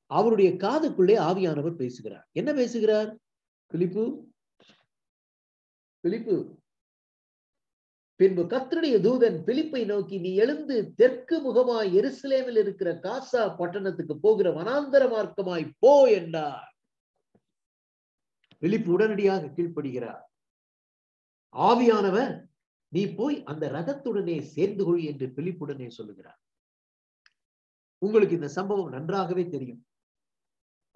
அவருடைய காதுக்குள்ளே ஆவியானவர் பேசுகிறார். என்ன பேசுகிறார்? பிலிப்பு பிலிப்பு. பின்பு கத்தருடைய தூதன் பிலிப்பை நோக்கி நீ எழுந்து தெற்கு முகமாய் எருசலேமில் இருக்கிற காசா பட்டணத்துக்கு போகிற வனாந்தர மார்க்கமாய் போ என்றார். பிலிப்பு உடனடியாக கீழ்ப்படுகிறார். ஆவியானவர் நீ போய் அந்த ரதத்துடனே சேர்ந்து கொள் என்று பிலிப்புடனே சொல்லுகிறார். உங்களுக்கு இந்த சம்பவம் நன்றாகவே தெரியும்.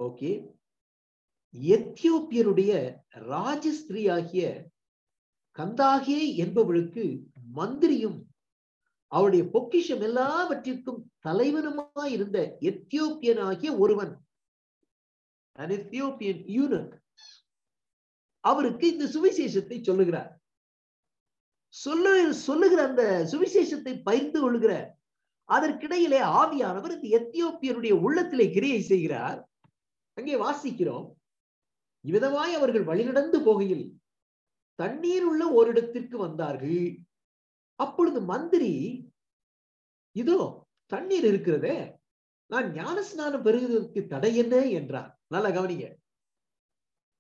ஓகே. எத்தியோப்பியருடைய ராஜஸ்திரி ஆகிய கந்தாகே என்பவளுக்கு மந்திரியும் அவருடைய பொக்கிஷம் எல்லாவற்றிற்கும் தலைவனுமாய் இருந்த எத்தியோப்பியன் ஆகிய ஒருவன் எத்தியோப்பியன் யூனக் அவருக்கு இந்த சுவிசேஷத்தை சொல்லுகிறார். சொல்லு சொல்லுகிற அந்த சுவிசேஷத்தை பகிர்ந்து கொள்கிற அதற்கிடையிலே ஆவியானவர் இந்த எத்தியோப்பியருடைய உள்ளத்திலே கிரியை செய்கிறார். அங்கே வாசிக்கிறோம். இவ்விதமாய் அவர்கள் வழிநடந்து போகையில் தண்ணீர் உள்ள ஓரிடத்திற்கு வந்தார்கள். அப்பொழுது மந்திரி இதோ தண்ணீர் இருக்கிறதே நான் ஞான ஸ்நானம் பெறுவதற்கு தடை என்ன? என்றார். நல்லா கவனிங்க.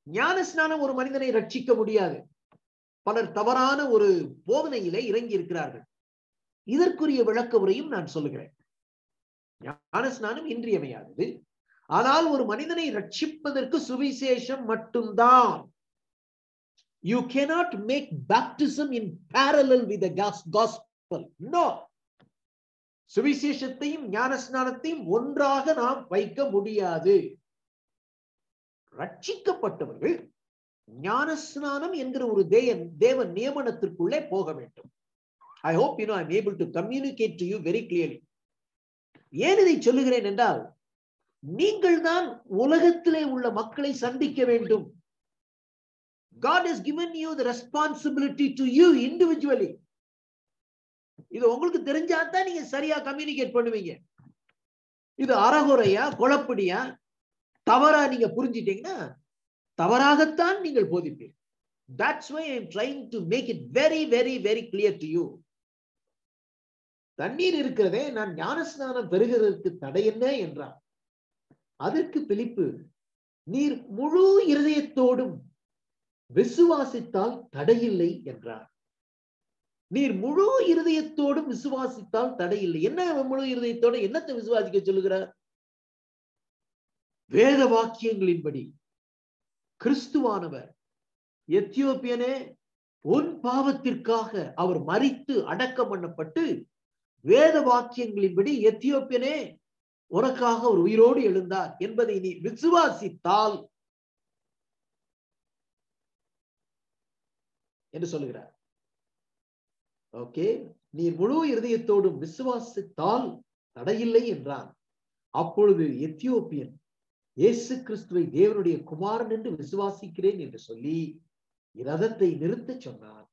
ஞான ஸ்நானம் ஒரு மனிதனை ரட்சிக்க முடியாது. பலர் தவறான ஒரு போதனையிலே இறங்கி இருக்கிறார்கள் இதற்குரிய விளக்க உரையும் நான் சொல்லுகிறேன். ஞான ஸ்நானம் இன்றியமையாதது. ஆனால் ஒரு மனிதனை ரட்சிப்பதற்கு சுவிசேஷம் மட்டும்தான். You cannot make baptism in parallel with the gospel. No. சுவிசேஷத்தையும் ஞானஸ்நானத்தையும் ஒன்றாக நாம் வைக்க முடியாது. ரட்சிக்கப்பட்டவர்கள் ஞானஸ்நானம் என்கிற ஒரு தேவன் தேவ நியமனத்திற்குள்ளே போக வேண்டும். I hope you know I'm able to communicate to you very clearly ஏன் இதை சொல்லுகிறேன் என்றால் நீங்கள் தான் உலகத்திலே உள்ள மக்களை சந்திக்க வேண்டும். God has given you the responsibility to you individually. இது உங்களுக்கு தெரிஞ்சாதான் நீங்க சரியா கம்யூனிகேட் பண்ணுவீங்க. இது அறகுறையா குழப்படியா தவறா நீங்க புரிஞ்சிட்டீங்கன்னா தவறாகத்தான் நீங்கள் போதிப்பீர்கள் that's why I'm trying to make it very very very clear to you தண்ணீர் இருக்கிறதே நான் ஞானஸ்நானம் பெறுகிறதற்கு தடை என்ன என்றார் அதற்கு பிலிப்பு நீர் முழு இருதயத்தோடும் விசுவாசித்தால் தடையில்லை என்றார். நீர் முழு இருதயத்தோடும் விசுவாசித்தால் தடையில்லை. என்ன முழு இருதயத்தோட என்னத்தை விசுவாசிக்க சொல்லுகிறார்? வேத வாக்கியங்களின்படி கிறிஸ்துவானவர் எத்தியோப்பியனே உன் பாவத்திற்காக அவர் மறித்து அடக்கம் பண்ணப்பட்டு வேத வாக்கியங்களின்படி எத்தியோப்பியனே உனக்காக ஒரு உயிரோடு எழுந்தார் என்பதை நீ விசுவாசித்தால் என்று சொல்லுகிறார். ஓகே நீர் முழு இருதயத்தோடும் விசுவாசித்தால் தடையில்லை என்றான் அப்பொழுது எத்தியோப்பியன் இயேசு கிறிஸ்துவை தேவனுடைய குமாரன் என்று விசுவாசிக்கிறேன் என்று சொல்லி ரதத்தை நிறுத்த சொன்னார்.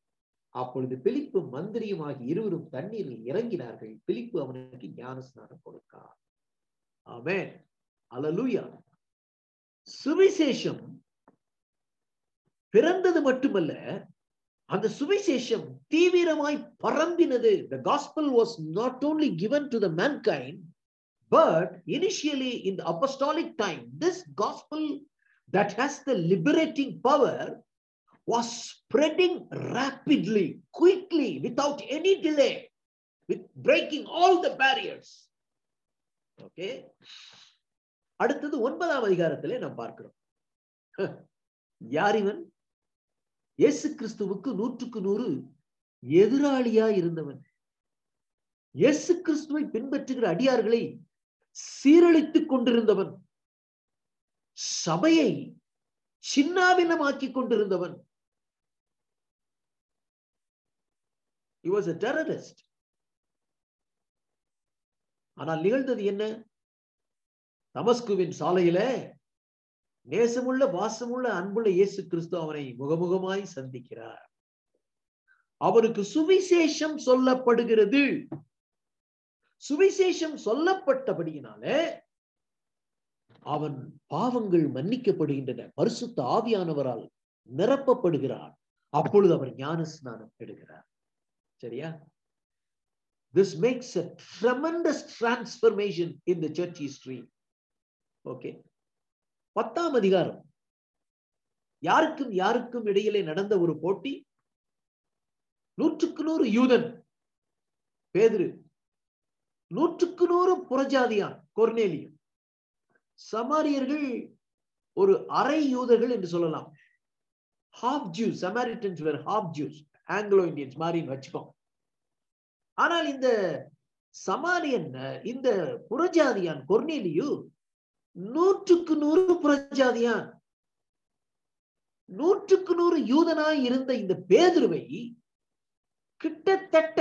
அப்பொழுது பிலிப்பு மந்திரியும் இருவரும் தண்ணீரில் இறங்கினார்கள். பிலிப்பு அவனுக்கு ஞான ஸ்நானம் கொடுத்தார். ஆமென் அலலூயா சுவிசேஷம் பிறந்தது மட்டுமல்ல அந்த சுவிசேஷம் தீவிரமாய் பரம்பினது the gospel was not only given to the mankind but initially in the apostolic time this gospel that has the liberating power was spreading rapidly quickly without any delay with breaking all the barriers okay அடுத்தது ஒன்பதாம் அதிகாரத்திலே நாம் பார்க்கிறோம் யார் இவன் இயேசு கிறிஸ்துவுக்கு நூற்றுக்கு நூறு எதிராளியா இருந்தவன். இயேசு கிறிஸ்துவை பின்பற்றுகிற அடியார்களை சீரழித்துக் கொண்டிருந்தவன். சபையை சின்னாபின்னமாக்கிக் கொண்டிருந்தவன். He ஆனால் நிகழ்ந்தது என்ன? தமஸ்குவின் சாலையில நேசமுள்ள வாசமுள்ள அன்புள்ள இயேசு கிறிஸ்து அவனை முகமுகமாய் சந்திக்கிறார். அவருக்கு சுவிசேஷம் சொல்லப்படுகிறது. சுவிசேஷம் சொல்லப்பட்டபடியினால அவன் பாவங்கள் மன்னிக்கப்படுகின்றன. பரிசுத்த ஆவியானவரால் நிரப்பப்படுகிறார். அப்பொழுது அவர் ஞான ஸ்நானம் எடுக்கிறார். சரியா? This makes a tremendous transformation in the church history okay பத்தாம் அதிகாரம். யாருக்கும் யாருக்கும் இடையிலே நடந்த ஒரு போட்டி? நூற்றுக்கு நூறு யூதன். பேதிரு. நூற்றுக்கு நூறு புறஜாதியான் கொர்னேலியும் சமாரியர்கள் ஒரு அரை யூதர்கள் என்று சொல்லலாம். Half Jews Samaritans were half Jews Anglo Indians மாதிரின்னு வச்சுக்கோங்க. ஆனால் இந்த சமாரியன் இந்த புறஜாதியான் கொர்னேலியு நூற்றுக்கு நூறு புறஜாதியான் நூற்றுக்கு நூறு யூதனாய் இருந்த இந்த பேதுருவை கிட்டத்தட்ட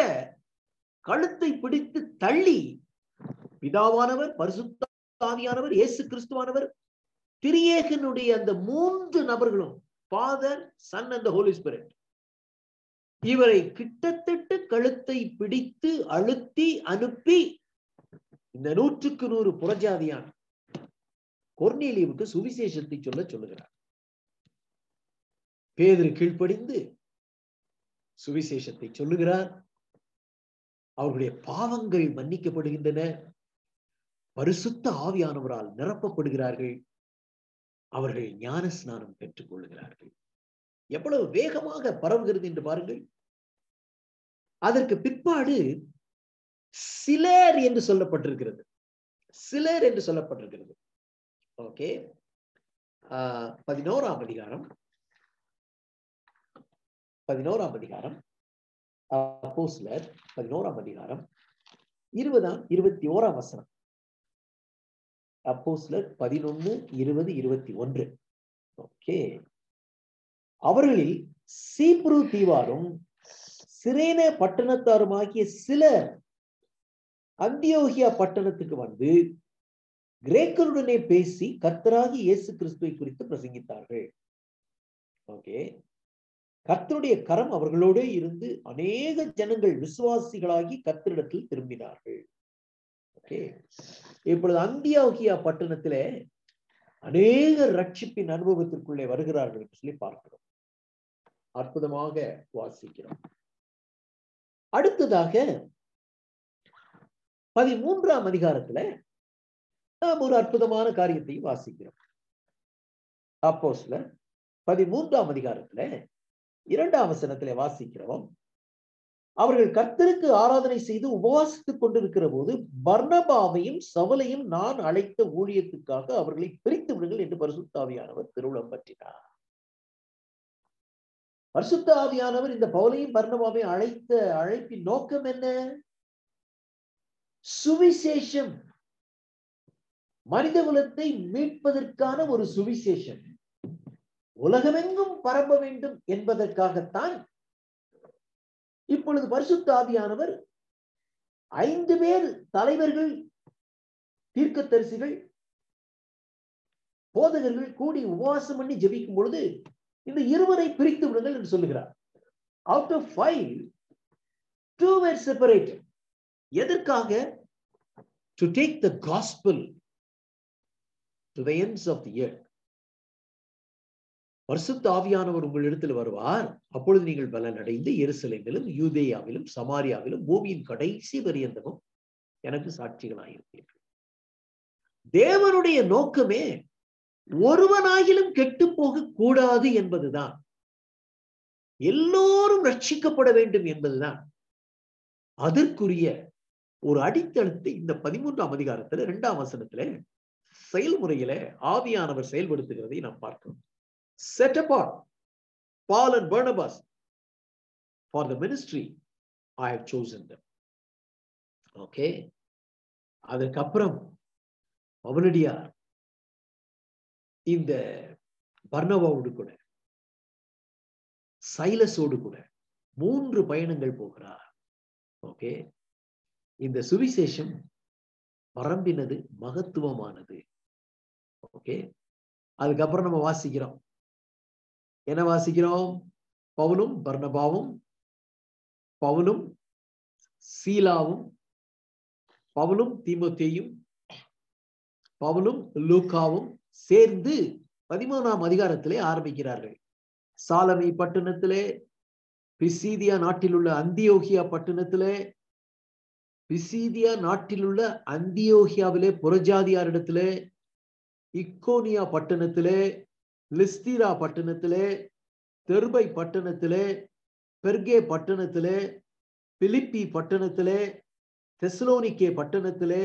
கழுத்தை பிடித்து தள்ளி பிதாவானவர் பரிசுத்தாவியானவர் இயேசு கிறிஸ்துவானவர் திரியேகனுடைய அந்த மூன்று நபர்களும் ஃபாதர் சன் அந்த ஹோலி ஸ்பிரிட் இவரை கிட்டத்தட்ட கழுத்தை பிடித்து அழுத்தி அனுப்பி இந்த நூற்றுக்கு நூறு புறஜாதியான் கொர்னேலியவுக்கு சுவிசேஷத்தை சொல்ல சொல்லுகிறார். பேதர் கீழ்ப்படிந்து சுவிசேஷத்தை சொல்லுகிறார். அவர்களுடைய பாவங்கள் மன்னிக்கப்படுகின்றன. பரிசுத்த ஆவியானவரால் நிரப்பப்படுகிறார்கள். அவர்கள் ஞான ஸ்நானம் பெற்றுக் கொள்ளுகிறார்கள் எவ்வளவு வேகமாக பரவுகிறது என்று பாருங்கள். அதற்கு பிற்பாடு சிலர் என்று சொல்லப்பட்டிருக்கிறது. சிலர் என்று சொல்லப்பட்டிருக்கிறது. ஓகே uh, பதினோராம் அதிகாரம். பதினோராம் அதிகாரம். அப்போஸ்லர் பதினோராம் அதிகாரம். இருபதாம் இருபத்தி ஓராம் வசனம். அப்போஸ்லர் பதினொன்னு இருபது இருபத்தி ஒன்று ஓகே அவர்களில் சீப்ரு தீவாரும் சிரேன பட்டணத்தாருமாகிய சிலர் அந்தியோகியா பட்டணத்துக்கு வந்து கிரேக்கருடனே பேசி கர்த்தராகி இயேசு கிறிஸ்துவை குறித்து பிரசங்கித்தார்கள். ஓகே கர்த்தருடைய கரம் அவர்களோடு இருந்து அநேக ஜனங்கள் விசுவாசிகளாகி கர்த்தரிடத்தில் திரும்பினார்கள். ஓகே இப்பொழுது அந்தியாகியா பட்டணத்திலே அநேக ரட்சிப்பின் அனுபவத்திற்குள்ளே வருகிறார்கள் என்று சொல்லி பார்க்கிறோம். அற்புதமாக வாசிக்கிறோம். அடுத்ததாக பதிமூன்றாம் அதிகாரத்துல நாம் ஒரு அற்புதமான காரியத்தையும் வாசிக்கிறோம். அப்போ சில பதிமூன்றாம் அதிகாரத்துல இரண்டாம் வசனத்துல வாசிக்கிறோம். அவர்கள் கர்த்தருக்கு ஆராதனை செய்து உபவாசித்துக் கொண்டிருக்கிற போது பர்ணபாவையும் சவலையும் நான் அழைத்த ஊழியத்துக்காக அவர்களை பிரித்து விடுங்கள் என்று பரிசுத்தாவியானவர் திருவிழம் பற்றினார். பரிசுத்த ஆவியானவர் இந்த பவுலையும் பர்ணபாவையும் அழைத்த அழைப்பின் நோக்கம் என்ன? சுவிசேஷம். மனித குலத்தை மீட்பதற்கான ஒரு சுவிசேஷம். உலகமெங்கும் பரப்ப வேண்டும் என்பதற்காகத்தான் இப்பொழுது பரிசுத்த ஆவியானவர் ஐந்து பேர் தலைவர்கள் தீர்க்கதரிசிகள் போதகர்கள் கூடி உபவாசம் பண்ணி ஜபிக்கும் பொழுது இந்த இருவரை பிரித்து விடுங்கள் என்று சொல்லுகிறார். Out of five two were separate எதற்காக? To take the gospel to the ends of the year பரிசுத்த ஆவியானவர் உங்களிடத்தில் வருவார். அப்பொழுது நீங்கள் பலன் அடைந்து எருசலேமிலும் யூதேயாவிலும் சமாரியாவிலும் பூமியின் கடைசி பரியந்தமும் எனக்கு சாட்சிகளாயிருப்பீர்கள். தேவனுடைய நோக்கமே ஒருவனாகிலும் கெட்டு போக கூடாது என்பதுதான். எல்லோரும் ரட்சிக்கப்பட வேண்டும் என்பதுதான். அதற்குரிய ஒரு அடித்தளத்தை இந்த பதிமூன்றாம் அதிகாரத்துல இரண்டாம் வசனத்துல செயல்முறையில ஆவியானவர் செயல்படுத்துகிறதை நாம் பார்க்கிறோம். Set apart Paul and Barnabas for the ministry I have chosen them. Okay அதற்கப்புறம் பவனடியார் இந்த பர்ணவாவோடு கூட சைலஸோடு கூட மூன்று பயணங்கள் போகிறார். ஓகே இந்த சுவிசேஷம் பரம்பினது மகத்துவமானது. ஓகே? அதுக்கப்புறம் நம்ம வாசிக்கிறோம். என்ன வாசிக்கிறோம்? பவுலும் பர்ணபாவும் பவுலும் சீலாவும் பவுலும் தீமோத்தேயும் பவுலும் லூக்காவும் சேர்ந்து பதிமூணாம் அதிகாரத்திலே ஆரம்பிக்கிறார்கள். சாலமி பட்டணத்திலே பிசீதியா நாட்டில் உள்ள அந்தியோகியா பட்டணத்திலே பிசீதியா நாட்டில் உள்ள அந்தியோகியாவிலே புறஜாதியாரிடத்திலே இக்கோனியா பட்டணத்திலே லிஸ்தீரா பட்டணத்திலே தெர்பை பட்டணத்திலே பெர்கே பட்டணத்திலே பிலிப்பி பட்டணத்திலே தெசலோனிக்கே பட்டணத்திலே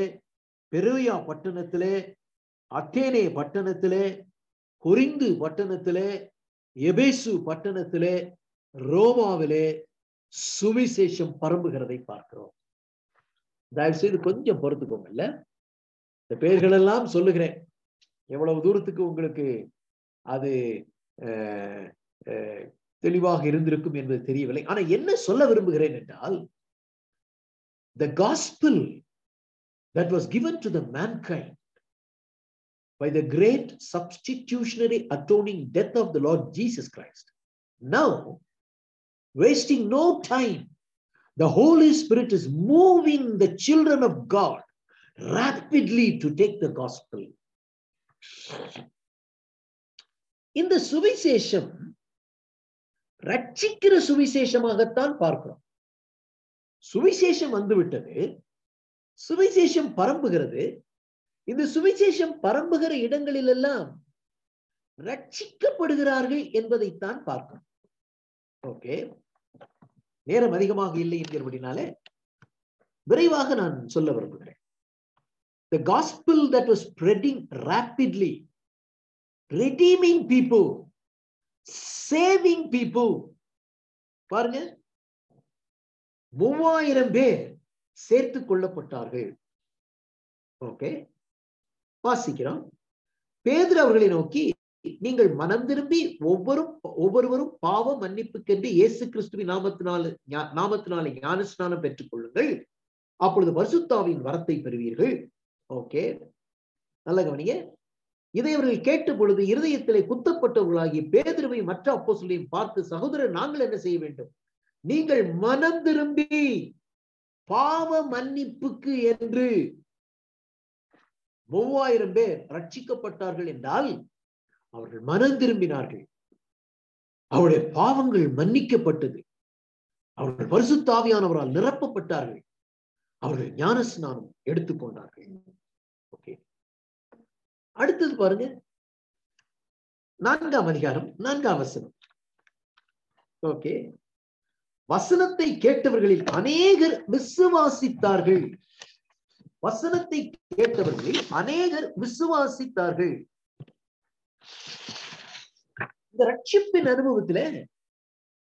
பெருயா பட்டணத்திலே அத்தேனே பட்டணத்திலே கொரிந்து பட்டணத்திலே எபேசு பட்டணத்திலே ரோமாவிலே சுவிசேஷம் பரம்புகிறதை பார்க்கிறோம். தயவு செய்து கொஞ்சம் பொறுத்துக்கோங்க இல்ல இந்த பெயர்கள் எல்லாம் சொல்லுகிறேன். எவ்வளவு தூரத்துக்கு உங்களுக்கு அது தெளிவாக இருந்திருக்கும் என்பது தெரியவில்லை. ஆனா என்ன சொல்ல விரும்புகிறேன் என்றால் the gospel that was given to the mankind by the great substitutionary atoning death of the Lord Jesus Christ. Now, wasting no time, the Holy Spirit is moving the children of God rapidly to take the gospel. இந்த சுவிசேஷம் ரட்சிக்கிற சுவிசேஷமாகத்தான் பார்க்கிறோம். சுவிசேஷம் வந்துவிட்டது. சுவிசேஷம் பரம்புகிறது. இந்த சுவிசேஷம் பரம்புகிற இடங்களில் எல்லாம் ரட்சிக்கப்படுகிறார்கள் என்பதைத்தான் பார்க்கணும் ஓகே நேரம் அதிகமாக இல்லை என்கிறபடினாலே விரைவாக நான் சொல்ல விரும்புகிறேன். The gospel that was spreading rapidly, redeeming people, saving people. பாருங்க. மூவாயிரம் பேர் சேர்த்து கொள்ளப்பட்டார்கள் ஓகே வாசிக்கிறோம். பேதர் அவர்களை நோக்கி நீங்கள் மனம் திரும்பி ஒவ்வொரு ஒவ்வொருவரும் பாவ மன்னிப்புக்கென்று இயேசு கிறிஸ்துவின் நாமத்தினால நாமத்தினால ஞானஸ்நானம் பெற்றுக் கொள்ளுங்கள் அப்பொழுது வருசுத்தாவின் வரத்தை பெறுவீர்கள். ஓகே. நல்ல கவனிங்க. இதை அவர்கள் கேட்ட பொழுது இருதயத்திலே குத்தப்பட்டவர்களாகி பேதிருவை மற்ற அப்போ பார்த்து சகோதரர் நாங்கள் என்ன செய்ய வேண்டும்? நீங்கள் மனம் திரும்பி பாவ மன்னிப்புக்கு என்று மூவாயிரம் பேர் ரட்சிக்கப்பட்டார்கள் என்றால் அவர்கள் மனம் திரும்பினார்கள். அவருடைய பாவங்கள் மன்னிக்கப்பட்டது. அவர்கள் பரிசுத்தாவியானவரால் நிரப்பப்பட்டார்கள். அவர்கள் ஞானஸ்நானம் எடுத்துக்கொண்டார்கள் ஓகே அடுத்தது பாருங்க. நான்காம் அதிகாரம் நான்காம் வசனம். ஓகே வசனத்தை கேட்டவர்களில் அநேகர் விசுவாசித்தார்கள். வசனத்தை கேட்டவர்களில் அநேகர் விசுவாசித்தார்கள். இந்த ரட்சிப்பின் அனுபவத்துல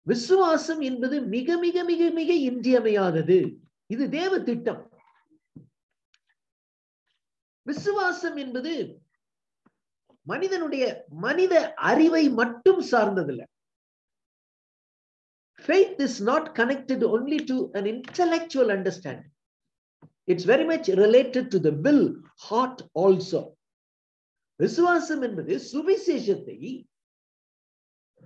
விசுவாசம் என்பது மிக மிக மிக மிக இன்றியமையாதது இது தேவ திட்டம் விசுவாசம் என்பது மனிதனுடைய மனித அறிவை மட்டும் சார்ந்ததில்லை faith is not connected only to an intellectual understanding it's very much related to the will heart also விசுவாசம் என்பது சுவிசேஷத்தை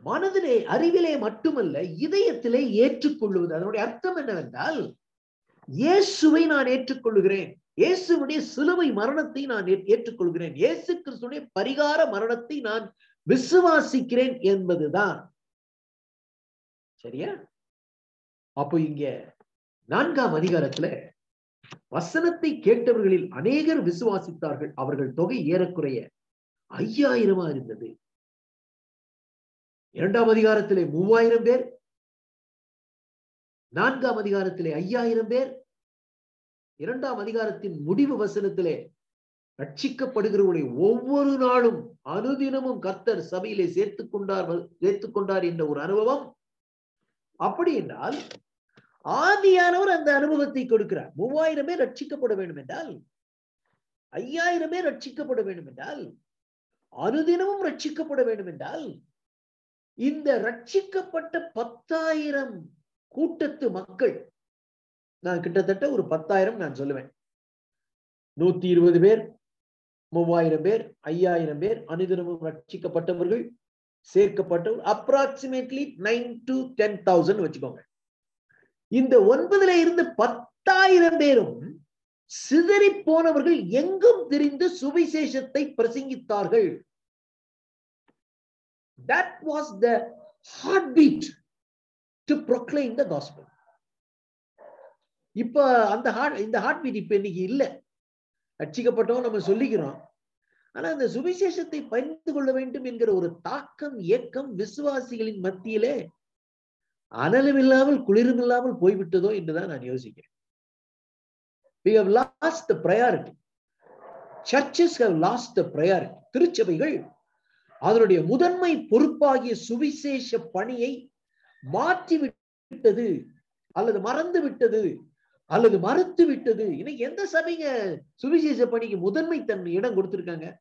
மனதிலே அறிவிலே மட்டுமல்ல இதயத்திலே ஏற்றுக்கொள்வது அதனுடைய அர்த்தம் என்னவென்றால் இயேசுவை நான் ஏற்றுக்கொள்கிறேன் இயேசுடைய சிலுவை மரணத்தை நான் ஏற்றுக்கொள்கிறேன். இயேசு கிறிஸ்துடைய பரிகார மரணத்தை நான் விசுவாசிக்கிறேன் என்பதுதான். சரியா? அப்போ இங்க நான்காம் அதிகாரத்துல வசனத்தை கேட்டவர்களில் அநேகர் விசுவாசித்தார்கள். அவர்கள் தொகை ஏறக்குறைய ஐயாயிரமா இருந்தது. இரண்டாம் அதிகாரத்திலே மூவாயிரம் பேர் நான்காம் அதிகாரத்திலே ஐயாயிரம் பேர் இரண்டாம் அதிகாரத்தின் முடிவு வசனத்திலே ரட்சிக்கப்படுகிறவருடைய ஒவ்வொரு நாளும் அனுதினமும் கர்த்தர் சபையிலே சேர்த்துக் கொண்டார் சேர்த்துக் கொண்டார் என்ற ஒரு அனுபவம். அப்படி என்றால் ஆதியானவர் அந்த அனுபவத்தை கொடுக்கிறார். மூவாயிரம் பேர் ரட்சிக்கப்பட வேண்டும் என்றால் ஐயாயிரம் பேர் ரட்சிக்கப்பட வேண்டும் என்றால் அனுதினமும் ரட்சிக்கப்பட வேண்டும் என்றால் இந்த ரட்சிக்கப்பட்ட பத்தாயிரம் கூட்டத்து மக்கள் நான் கிட்டத்தட்ட ஒரு பத்தாயிரம் நான் சொல்லுவேன். நூத்தி இருபது பேர் மூவாயிரம் பேர் ஐயாயிரம் பேர் அனுதினமும் ரட்சிக்கப்பட்டவர்கள் சேர்க்கப்பட்டவர் approximately nine to ten thousand வச்சுக்கோங்க. இந்த ஒன்பதுல இருந்து பத்தாயிரம் பேரும் சிதறி போனவர்கள் எங்கும் தெரிந்து சுவிசேஷத்தை பிரசங்கித்தார்கள். That was the heartbeat to proclaim the gospel இப்ப அந்த ஹார்ட் இந்த ஹார்ட் பீட் இப்ப இன்னைக்கு இல்ல. ரட்சிக்கப்பட்டோம் நம்ம சொல்லிக்கிறோம். ஆனா அந்த சுவிசேஷத்தை பகிர்ந்து கொள்ள வேண்டும் என்கிற ஒரு தாக்கம் ஏக்கம் விசுவாசிகளின் மத்தியிலே அனலும் இல்லாமல் குளிரும் இல்லாமல் போய்விட்டதோ என்றுதான் நான் யோசிக்கிறேன். We have lost the priority. Churches have lost the priority. திருச்சபைகள் அதனுடைய முதன்மை பொறுப்பாகிய சுவிசேஷ பணியை மாற்றி விட்டது அல்லது மறந்து விட்டது அல்லது மறுத்து விட்டது இன்னைக்கு எந்த சபைங்க சுவிசேஷ பணிக்கு முதன்மை தன்மை இடம் கொடுத்திருக்காங்க?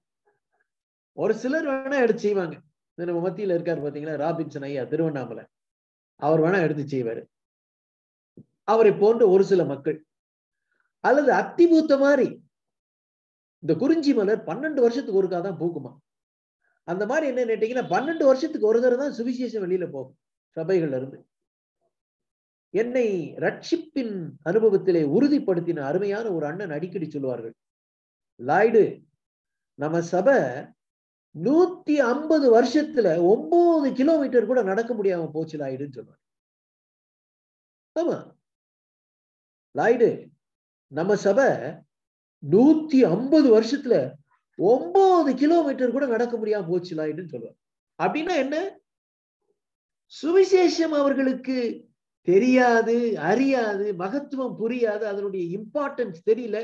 ஒரு சிலர் வேணா எடுத்து செய்வாங்க. நம்ம மத்தியில இருக்காரு பாத்தீங்களா? ராபின்சன் ஐயா திருவண்ணாமலை. அவர் வேணா எடுத்து செய்வாரு. அவரை போன்ற ஒரு சில மக்கள். அல்லது அத்திபூத்த மாதிரி. இந்த குறிஞ்சி மலர் பன்னெண்டு வருஷத்துக்கு ஒருக்கா தான் பூக்குமா? அந்த மாதிரி என்ன கேட்டீங்கன்னா பன்னெண்டு வருஷத்துக்கு ஒரு தடவை தான் சுவிசேஷம் வெளியில போகும் சபைகள்ல இருந்து. என்னை ரட்சிப்பின் அனுபவத்திலே உறுதிப்படுத்தின அருமையான ஒரு அண்ணன் அடிக்கடி சொல்லுவார்கள். லாய்டு நம்ம சபை நூத்தி ஐம்பது வருஷத்துல ஒன்பது கிலோமீட்டர் கூட நடக்க முடியாம போச்சு லாய்டுன்னு சொன்னார் ஆமா. லாய்டு நம்ம சபை நூத்தி ஐம்பது வருஷத்துல ஒன்பது கிலோமீட்டர் கூட நடக்க முடியாம போச்சு லாய்டுன்னு சொல்லுவார் அப்படின்னா என்ன? சுவிசேஷம் அவர்களுக்கு தெரியாது அறியாது மகத்துவம் புரியாது அதனுடைய இம்பார்ட்டன்ஸ் தெரியல.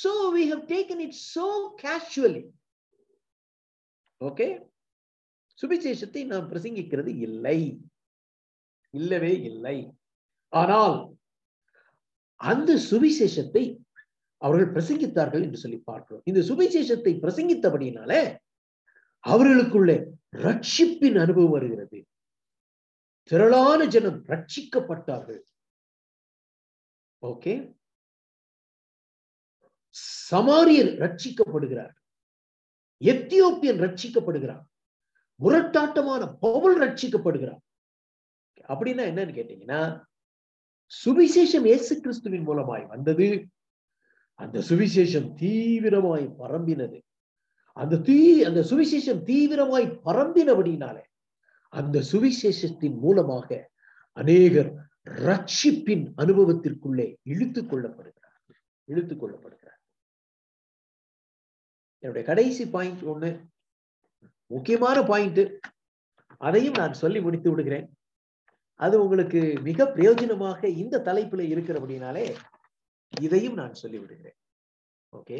So we have taken it so casually okay சுவிசேஷத்தை நாம் பிரசங்கிக்கிறது இல்லை. இல்லவே இல்லை. ஆனால் அந்த சுவிசேஷத்தை அவர்கள் பிரசங்கித்தார்கள் என்று சொல்லி பார்க்கிறோம். இந்த சுவிசேஷத்தை பிரசங்கித்தபடியினால அவர்களுக்குள்ளே ரட்சிப்பின் அனுபவம் வருகிறது. திரளான ஜனம் ரட்சிக்கப்பட்டார்கள். ஓகே? சமாரியர் ரட்சிக்கப்படுகிறார் எத்தியோப்பியன் ரட்சிக்கப்படுகிறார். முரட்டாட்டமான பவுல் ரட்சிக்கப்படுகிறார். அப்படின்னா என்னன்னு கேட்டீங்கன்னா சுவிசேஷம் இயேசு கிறிஸ்துவின் மூலமாய் வந்தது. அந்த சுவிசேஷம் தீவிரமாய் பரம்பினது. அந்த தீ அந்த சுவிசேஷம் தீவிரமாய் பரம்பினபடினாலே அந்த சுவிசேஷத்தின் மூலமாக அநேகர் ரட்சிப்பின் அனுபவத்திற்குள்ளே இழுத்துக் கொள்ளப்படுகிறார். இழுத்துக் கொள்ளப்படுகிறார். என்னுடைய கடைசி பாயிண்ட் ஒண்ணு. முக்கியமான பாயிண்ட் அதையும் நான் சொல்லி முடித்து விடுகிறேன். அது உங்களுக்கு மிக பிரயோஜனமாக இந்த தலைப்புல இருக்கிறபடினாலே இதையும் நான் சொல்லிவிடுகிறேன். ஓகே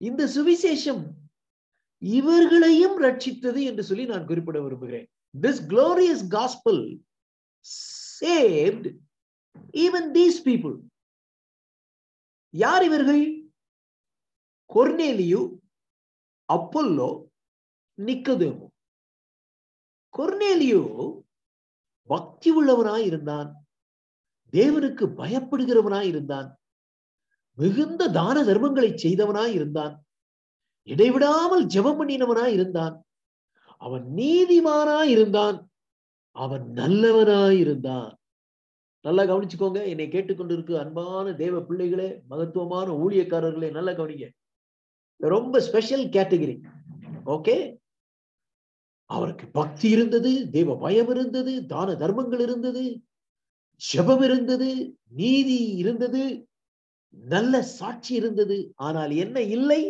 இந்த சுவிசேஷம் இவர்களையும் ரட்சித்தது என்று சொல்லி நான் குறிப்பிட விரும்புகிறேன். This glorious gospel saved even these people யார் இவர்கள்? கொர்னேலியு அப்பல்லோ நிக்கதேமோ. கொர்னேலியோ பக்தி உள்ளவனாய் இருந்தான். தேவனுக்கு பயப்படுகிறவனாய் இருந்தான். மிகுந்த தான தர்மங்களை செய்தவனாய் இருந்தான். இடைவிடாமல் ஜெபம் பண்ணினவனாய் இருந்தான். அவன் நீதிமானாய் இருந்தான். அவன் நல்லவனாய் இருந்தான். நல்லா கவனிச்சுக்கோங்க என்னை கேட்டுக்கொண்டிருக்கு அன்பான தேவ பிள்ளைகளே மகத்துவமான ஊழியக்காரர்களே நல்லா கவனிங்க. ரொம்ப ஸ்பெஷல் கேட்டகரி ஓகே அவருக்கு பக்தி இருந்தது தேவ பயம் இருந்தது தான தர்மங்கள் இருந்தது ஜபம் இருந்தது நீதி இருந்தது நல்ல சாட்சி இருந்தது. ஆனால் என்ன இல்லை?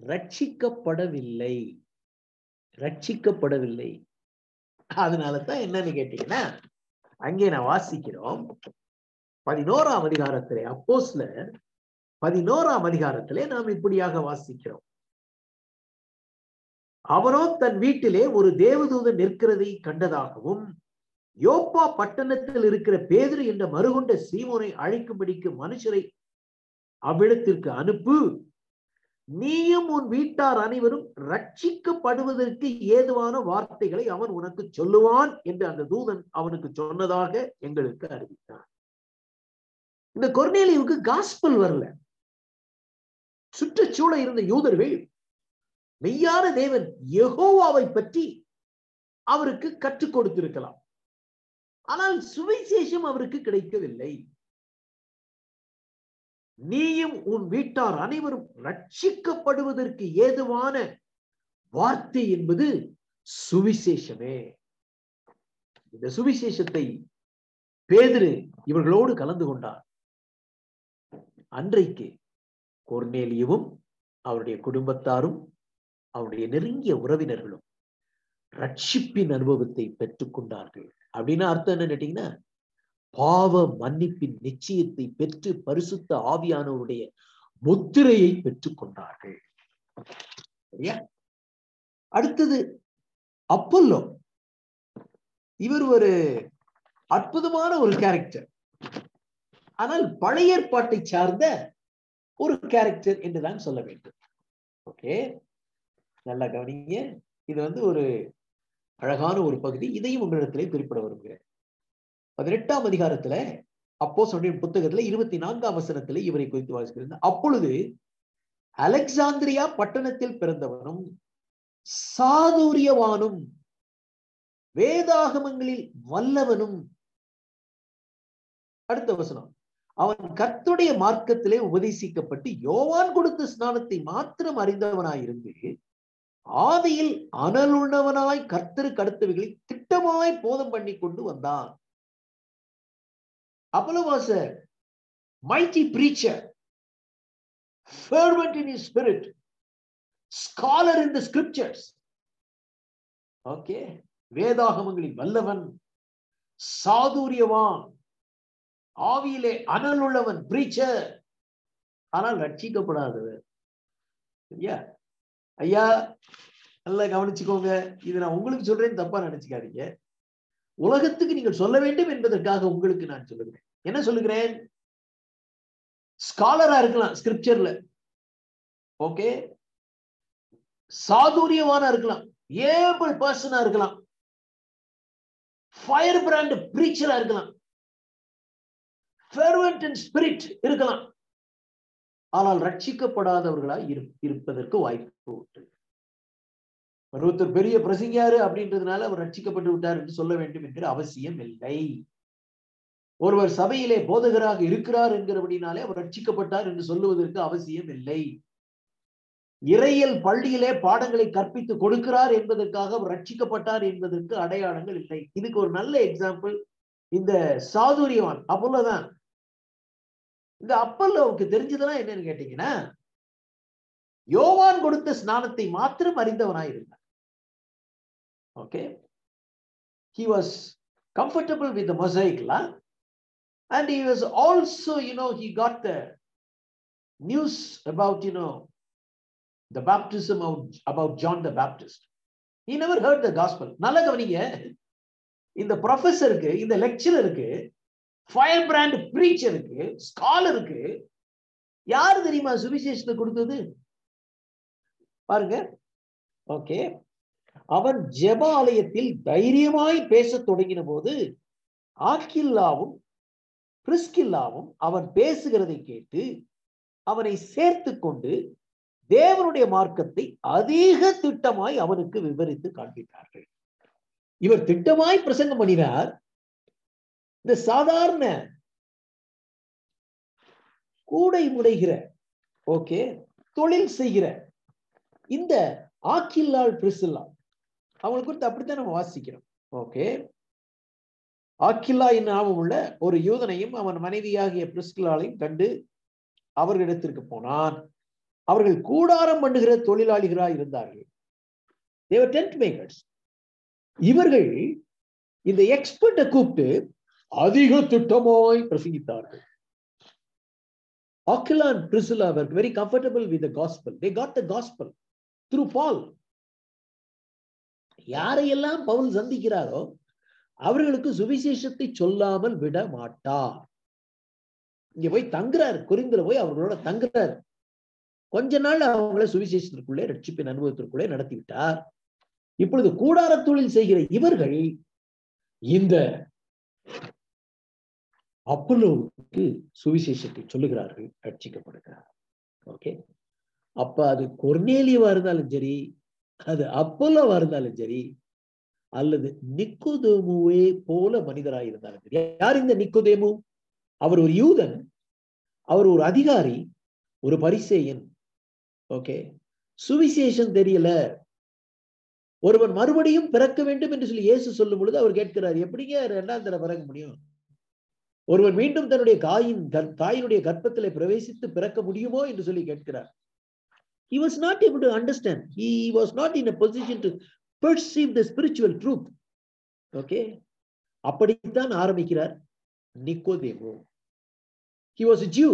ரட்சிக்கப்படவில்லை. ரட்சிக்கப்படவில்லை. அதனால தான் என்னன்னு கேட்டீங்கன்னா அங்கே நான் வாசிக்கிறோம். பதினோராம் அதிகாரத்திலே அப்போஸ்ல பதினோராம் அதிகாரத்திலே நாம் இப்படியாக வாசிக்கிறோம். அவரோ தன் வீட்டிலே ஒரு தேவதூதன் நிற்கிறதை கண்டதாகவும் யோப்பா பட்டணத்தில் இருக்கிற பேதுரு என்ற மறுகொண்ட சீமோனை அழைக்கும்படிக்கு மனுஷரை அவ்விடத்திற்கு அனுப்பு. நீயும் உன் வீட்டார் அனைவரும் ரட்சிக்கப்படுவதற்கு ஏதுவான வார்த்தைகளை அவன் உனக்கு சொல்லுவான் என்று அந்த தூதன் அவனுக்கு சொன்னதாக எங்களுக்கு அறிவித்தான் இந்த கொர்நேலியுக்கு காஸ்பல் வரல. சுற்றுச்சூழ இருந்த யூதர்கள் மெய்யான தேவன் யகோவாவை பற்றி அவருக்கு கற்றுக் கொடுத்திருக்கலாம். ஆனால் சுவிசேஷம் அவருக்கு கிடைக்கவில்லை. நீயும் உன் வீட்டார் அனைவரும் ரட்சிக்கப்படுவதற்கு ஏதுவான வார்த்தை என்பது சுவிசேஷமே. இந்த சுவிசேஷத்தை பேதிரு இவர்களோடு கலந்து கொண்டார். அன்றைக்கு கொர்நேலியவும் அவருடைய குடும்பத்தாரும் அவருடைய நெருங்கிய உறவினர்களும் ரட்சிப்பின் அனுபவத்தை பெற்றுக் கொண்டார்கள் அப்படின்னு அர்த்தம் என்ன கேட்டீங்கன்னா பாவ மன்னிப்பின் நிச்சயத்தை பெற்று பரிசுத்த ஆவியானவருடைய முத்திரையை பெற்றுக் கொண்டார்கள் சரியா? அடுத்தது அப்பல்லோ. இவர் ஒரு அற்புதமான ஒரு கேரக்டர் ஆனால் பழைய ஏற்பாட்டை சார்ந்த ஒரு கேரக்டர் என்றுதான் சொல்ல வேண்டும். ஓகே நல்லா கவனிங்க. இது வந்து ஒரு அழகான ஒரு பகுதி. இதையும் உங்களிடத்திலே குறிப்பிட விரும்புகிறேன். பதினெட்டாம் அதிகாரத்துல அப்போ சொன்ன புத்தகத்துல இருபத்தி நான்காம் வசனத்துல இவரை குறித்து வாசிக்கிறது அப்பொழுது அலெக்சாந்திரியா பட்டணத்தில் பிறந்தவனும் சாதுரியவானும் வேதாகமங்களில் வல்லவனும் அடுத்த வசனம். அவன் கர்த்துடைய மார்க்கத்திலே உபதேசிக்கப்பட்டு யோவான் கொடுத்த ஸ்நானத்தை மாத்திரம் அறிந்தவனாயிருந்து ஆதியில் அனலுள்ளவனாய் கர்த்தரு அடுத்தவைகளை திட்டமாய் போதம் பண்ணி கொண்டு வந்தான். Apollo was mighty mighty in fervent in his spirit, scholar in the scriptures. வேதாகமங்களில் வல்லவன் சாதுரியவான் ஆவியிலே அனல் உள்ளவன் பிரீச்சர் ஆனால் ரட்சிக்கப்படாதவர். சரியா? ஐயா நல்லா கவனிச்சுக்கோங்க. இது நான் உங்களுக்கு சொல்றேன் தப்பா நினைச்சுக்காதீங்க. உலகத்துக்கு நீங்கள் சொல்ல வேண்டும் என்பதற்காக உங்களுக்கு நான் சொல்லுகிறேன். என்ன சொல்லுகிறேன்? ஸ்காலரா இருக்கலாம் ஸ்கிரிப்சர்ல ஓகே சாதுரியமான இருக்கலாம் ஏபிள் பர்சனா இருக்கலாம். ஃபயர் பிராண்ட் பிரீச்சரா இருக்கலாம். ஃபெர்வெண்ட் அண்ட் ஸ்பிரிட் இருக்கலாம். ஆனால் ரட்சிக்கப்படாதவர்களா இருப்பதற்கு வாய்ப்பு உண்டு ஒருத்தர் பெரிய பிரசங்கியாரு அப்படின்றதுனால அவர் ரட்சிக்கப்பட்டு விட்டார் என்று சொல்ல வேண்டும் என்கிற அவசியம் இல்லை. ஒருவர் சபையிலே போதகராக இருக்கிறார் என்கிறபடினாலே அவர் ரட்சிக்கப்பட்டார் என்று சொல்லுவதற்கு அவசியம் இல்லை. இறையல் பள்ளியிலே பாடங்களை கற்பித்து கொடுக்கிறார் என்பதற்காக அவர் ரட்சிக்கப்பட்டார் என்பதற்கு அடையாளங்கள் இல்லை. இதுக்கு ஒரு நல்ல எக்ஸாம்பிள் இந்த சாதுரியவான் அப்பல்லோதான். இந்த அப்பல்லோவுக்கு தெரிஞ்சதெல்லாம் என்னன்னு கேட்டீங்கன்னா யோவான் கொடுத்த ஸ்நானத்தை மாத்திரம் அறிந்தவனாயிருந்தான் okay he was comfortable with Mosaic law and he was also you know he got the news about you know the baptism about John the Baptist he never heard the gospel நல்ல கவனிங்க இந்த ப்ரொஃபஸருக்கு இந்த லெக்சரருக்கு ஃபயர் பிராண்ட் பிரீச்சருக்கு ஸ்காலருக்கு யார் தெரியுமா சுவிசேஷத்தை கொடுத்தது பாருங்க. ஓகே. அவன் ஜெப ஆலயத்தில் தைரியமாய் பேசத் தொடங்கின போது ஆக்கில்லாவும் பிரிஸ்கில்லாவும் அவன் பேசுகிறதை கேட்டு அவனை சேர்த்து கொண்டு தேவனுடைய மார்க்கத்தை அதிக திட்டமாய் அவனுக்கு விவரித்து காண்பித்தார்கள். இவர் திட்டமாய் பிரசங்கம் பண்ணினார். இந்த சாதாரண கூடை முடைகிற ஓகே தொழில் செய்கிற இந்த ஆக்கில்லாள் பிரிசில்லா. அவங்களை குறித்து அப்படித்தான் நம்ம வாசிக்கிறோம். ஓகே ஆக்கில்லா என் நாமம் உள்ள ஒரு யூதனையும் அவன் மனைவியாகிய பிரிஸ்கிலாலையும் கண்டு அவர்களிடத்திற்கு போனான். அவர்கள் கூடாரம் பண்ணுகிற தொழிலாளிகளாக இருந்தார்கள். தேவர் டென்ட் மேக்கர்ஸ் இவர்கள் இந்த எக்ஸ்பர்ட்டை கூப்பிட்டு அதிக திட்டமாய் பிரசங்கித்தார்கள். Aquila Priscilla very were with gospel they got the gospel got Paul யாரையெல்லாம் பவுல் சந்திக்கிறாரோ அவர்களுக்கு சுவிசேஷத்தை சொல்லாமல் விட மாட்டார். இங்க போய் தங்குறாரு குறிந்துல போய் அவர்களோட தங்குறாரு. கொஞ்ச நாள் அவங்கள சுவிசேஷத்திற்குள்ளே ரட்சிப்பின் அனுபவத்திற்குள்ளே நடத்தி விட்டார் இப்பொழுது கூடார தொழில் செய்கிற இவர்கள் இந்த அப்பல்லோவுக்கு சுவிசேஷத்தை சொல்லுகிறார்கள் ரட்சிக்கப்படுகிறார். ஓகே அப்ப அது கொர்னேலியவா இருந்தாலும் சரி அது அப்பல்லோவா இருந்தாலும் சரி அல்லது நிக்குதேமுவே போல மனிதராக இருந்தாலும் சரி. யார் இந்த நிக்குதேமு? அவர் ஒரு யூதன் அவர் ஒரு அதிகாரி ஒரு பரிசேயன். ஓகே. சுவிசேஷம் தெரியல. ஒருவன் மறுபடியும் பிறக்க வேண்டும் என்று சொல்லி இயேசு சொல்லும் பொழுது அவர் கேட்கிறார் எப்படிங்க ரெண்டாம் தடவை பிறக்க முடியும்? ஒருவன் மீண்டும் தன்னுடைய காயின் தாயினுடைய கர்ப்பத்திலே பிரவேசித்து பிறக்க முடியுமோ? என்று சொல்லி கேட்கிறார். He was not able to understand he was not in a position to perceive the spiritual truth okay அப்படித்தான் ஆரம்பிக்கிறார் நிக்கோதேமோ he was a jew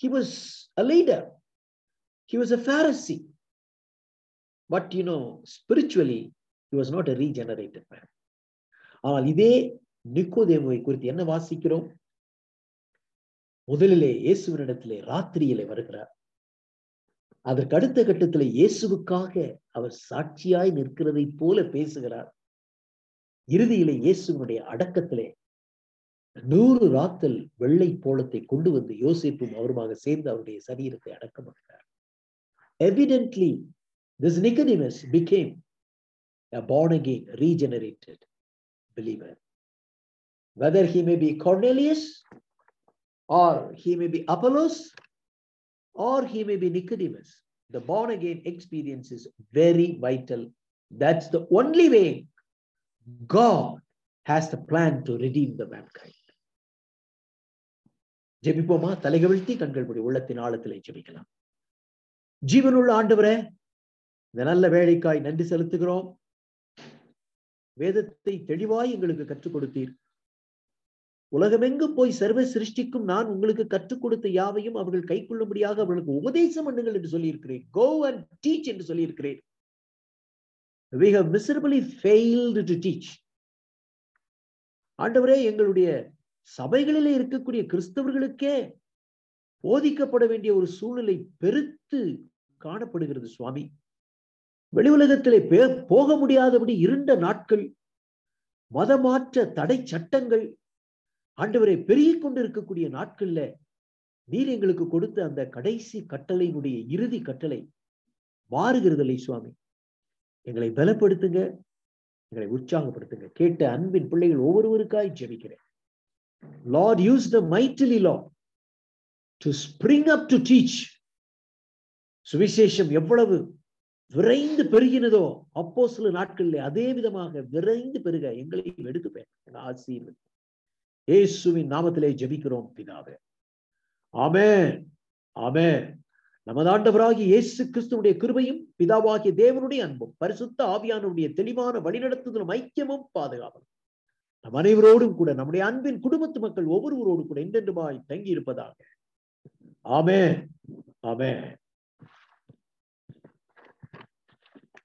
he was a leader he was a pharisee but you know spiritually he was not a regenerated man ஆனால் இதே நிக்கோதேமுவை குறித்து என்ன வாசிக்கிறோம் முதலிலே இயேசுவனிடத்திலே ராத்திரியிலே வருகிறார் அதற்கு அடுத்த கட்டத்துல இயேசுவுக்காக அவர் சாட்சியாய் நிற்கிறதை போல பேசுகிறார். இறுதியிலே இயேசுவனுடைய அடக்கத்திலே நூறு ராத்தல் வெள்ளை போலத்தை கொண்டு வந்து யோசிப்பும் அவருமாக சேர்ந்து அவருடைய சரீரத்தை அடக்கம் பண்ணுகிறார். Evidently this Nicodemus became regenerated born again regenerated believer. Whether he may be cornelius or he may be apollos or he may be nicodemus the born again experience is very vital that's the only way god has the plan to redeem the mankind ஜெபிப்போமா தலைகவிழ்த்தி கண்கள் படி உள்ளத்தின் ஆழத்திலே ஜெபிக்கலாம் ஜீவனுள்ள ஆண்டவரே இந்த நல்ல வேலைக்காய் நன்றி செலுத்துகிறோம் வேதத்தை தெளிவாய் எங்களுக்கு கற்றுக் கொடுத்தீர் உலகமெங்கும் போய் சர்வ சிருஷ்டிக்கும் நான் உங்களுக்கு கற்றுக் கொடுத்த யாவையும் அவர்கள் கை கொள்ளும்படியாக அவர்களுக்கு உபதேசம் பண்ணுங்கள் என்று சொல்லியிருக்கிறேன். கோ அண்ட் டீச் என்று சொல்லியிருக்கிறேன். We have miserably failed to teach. ஆண்டவரே எங்களுடைய சபைகளிலே இருக்கக்கூடிய கிறிஸ்தவர்களுக்கே போதிக்கப்பட வேண்டிய ஒரு சூழ்நிலை பெருத்து காணப்படுகிறது சுவாமி. வெளி உலகத்திலே போக முடியாதபடி இருண்ட நாட்கள் மதமாற்ற தடை சட்டங்கள் ஆண்டவரை பெருகிக் கொண்டிருக்கக்கூடிய நாட்கள்ல நீர் எங்களுக்கு கொடுத்த அந்த கடைசி கட்டளையினுடைய இறுதி கட்டளை மாறுகிறதில்லை சுவாமி. எங்களை பலப்படுத்துங்க எங்களை உற்சாகப்படுத்துங்க. கேட்ட அன்பின் பிள்ளைகள் ஒவ்வொருவருக்காய் ஜெபிக்கிறேன். Lord use the mightily law to spring up to teach சுவிசேஷம் எவ்வளவு விரைந்து பெருகினதோ அப்போ சில நாட்களில் அதே விதமாக விரைந்து பெருக. எங்களையும் எடுத்துப்பேன் ஆசீர்வதி இயேசுவின் நாமத்திலே ஜெபிக்கிறோம் பிதாவே. ஆமே ஆமே நமது ஆண்டவராகிய இயேசு கிறிஸ்துவனுடைய கிருபையும் பிதாவாகிய தேவனுடைய அன்பும் பரிசுத்த ஆவியானுடைய தெளிவான வழிநடத்துதலும் ஐக்கியமும் பாதுகாவலும் நம் அனைவரோடும் கூட நம்முடைய அன்பின் குடும்பத்து மக்கள் ஒவ்வொருவரோடு கூட என்றென்றுமாய் தங்கி இருப்பதாக ஆமே ஆமே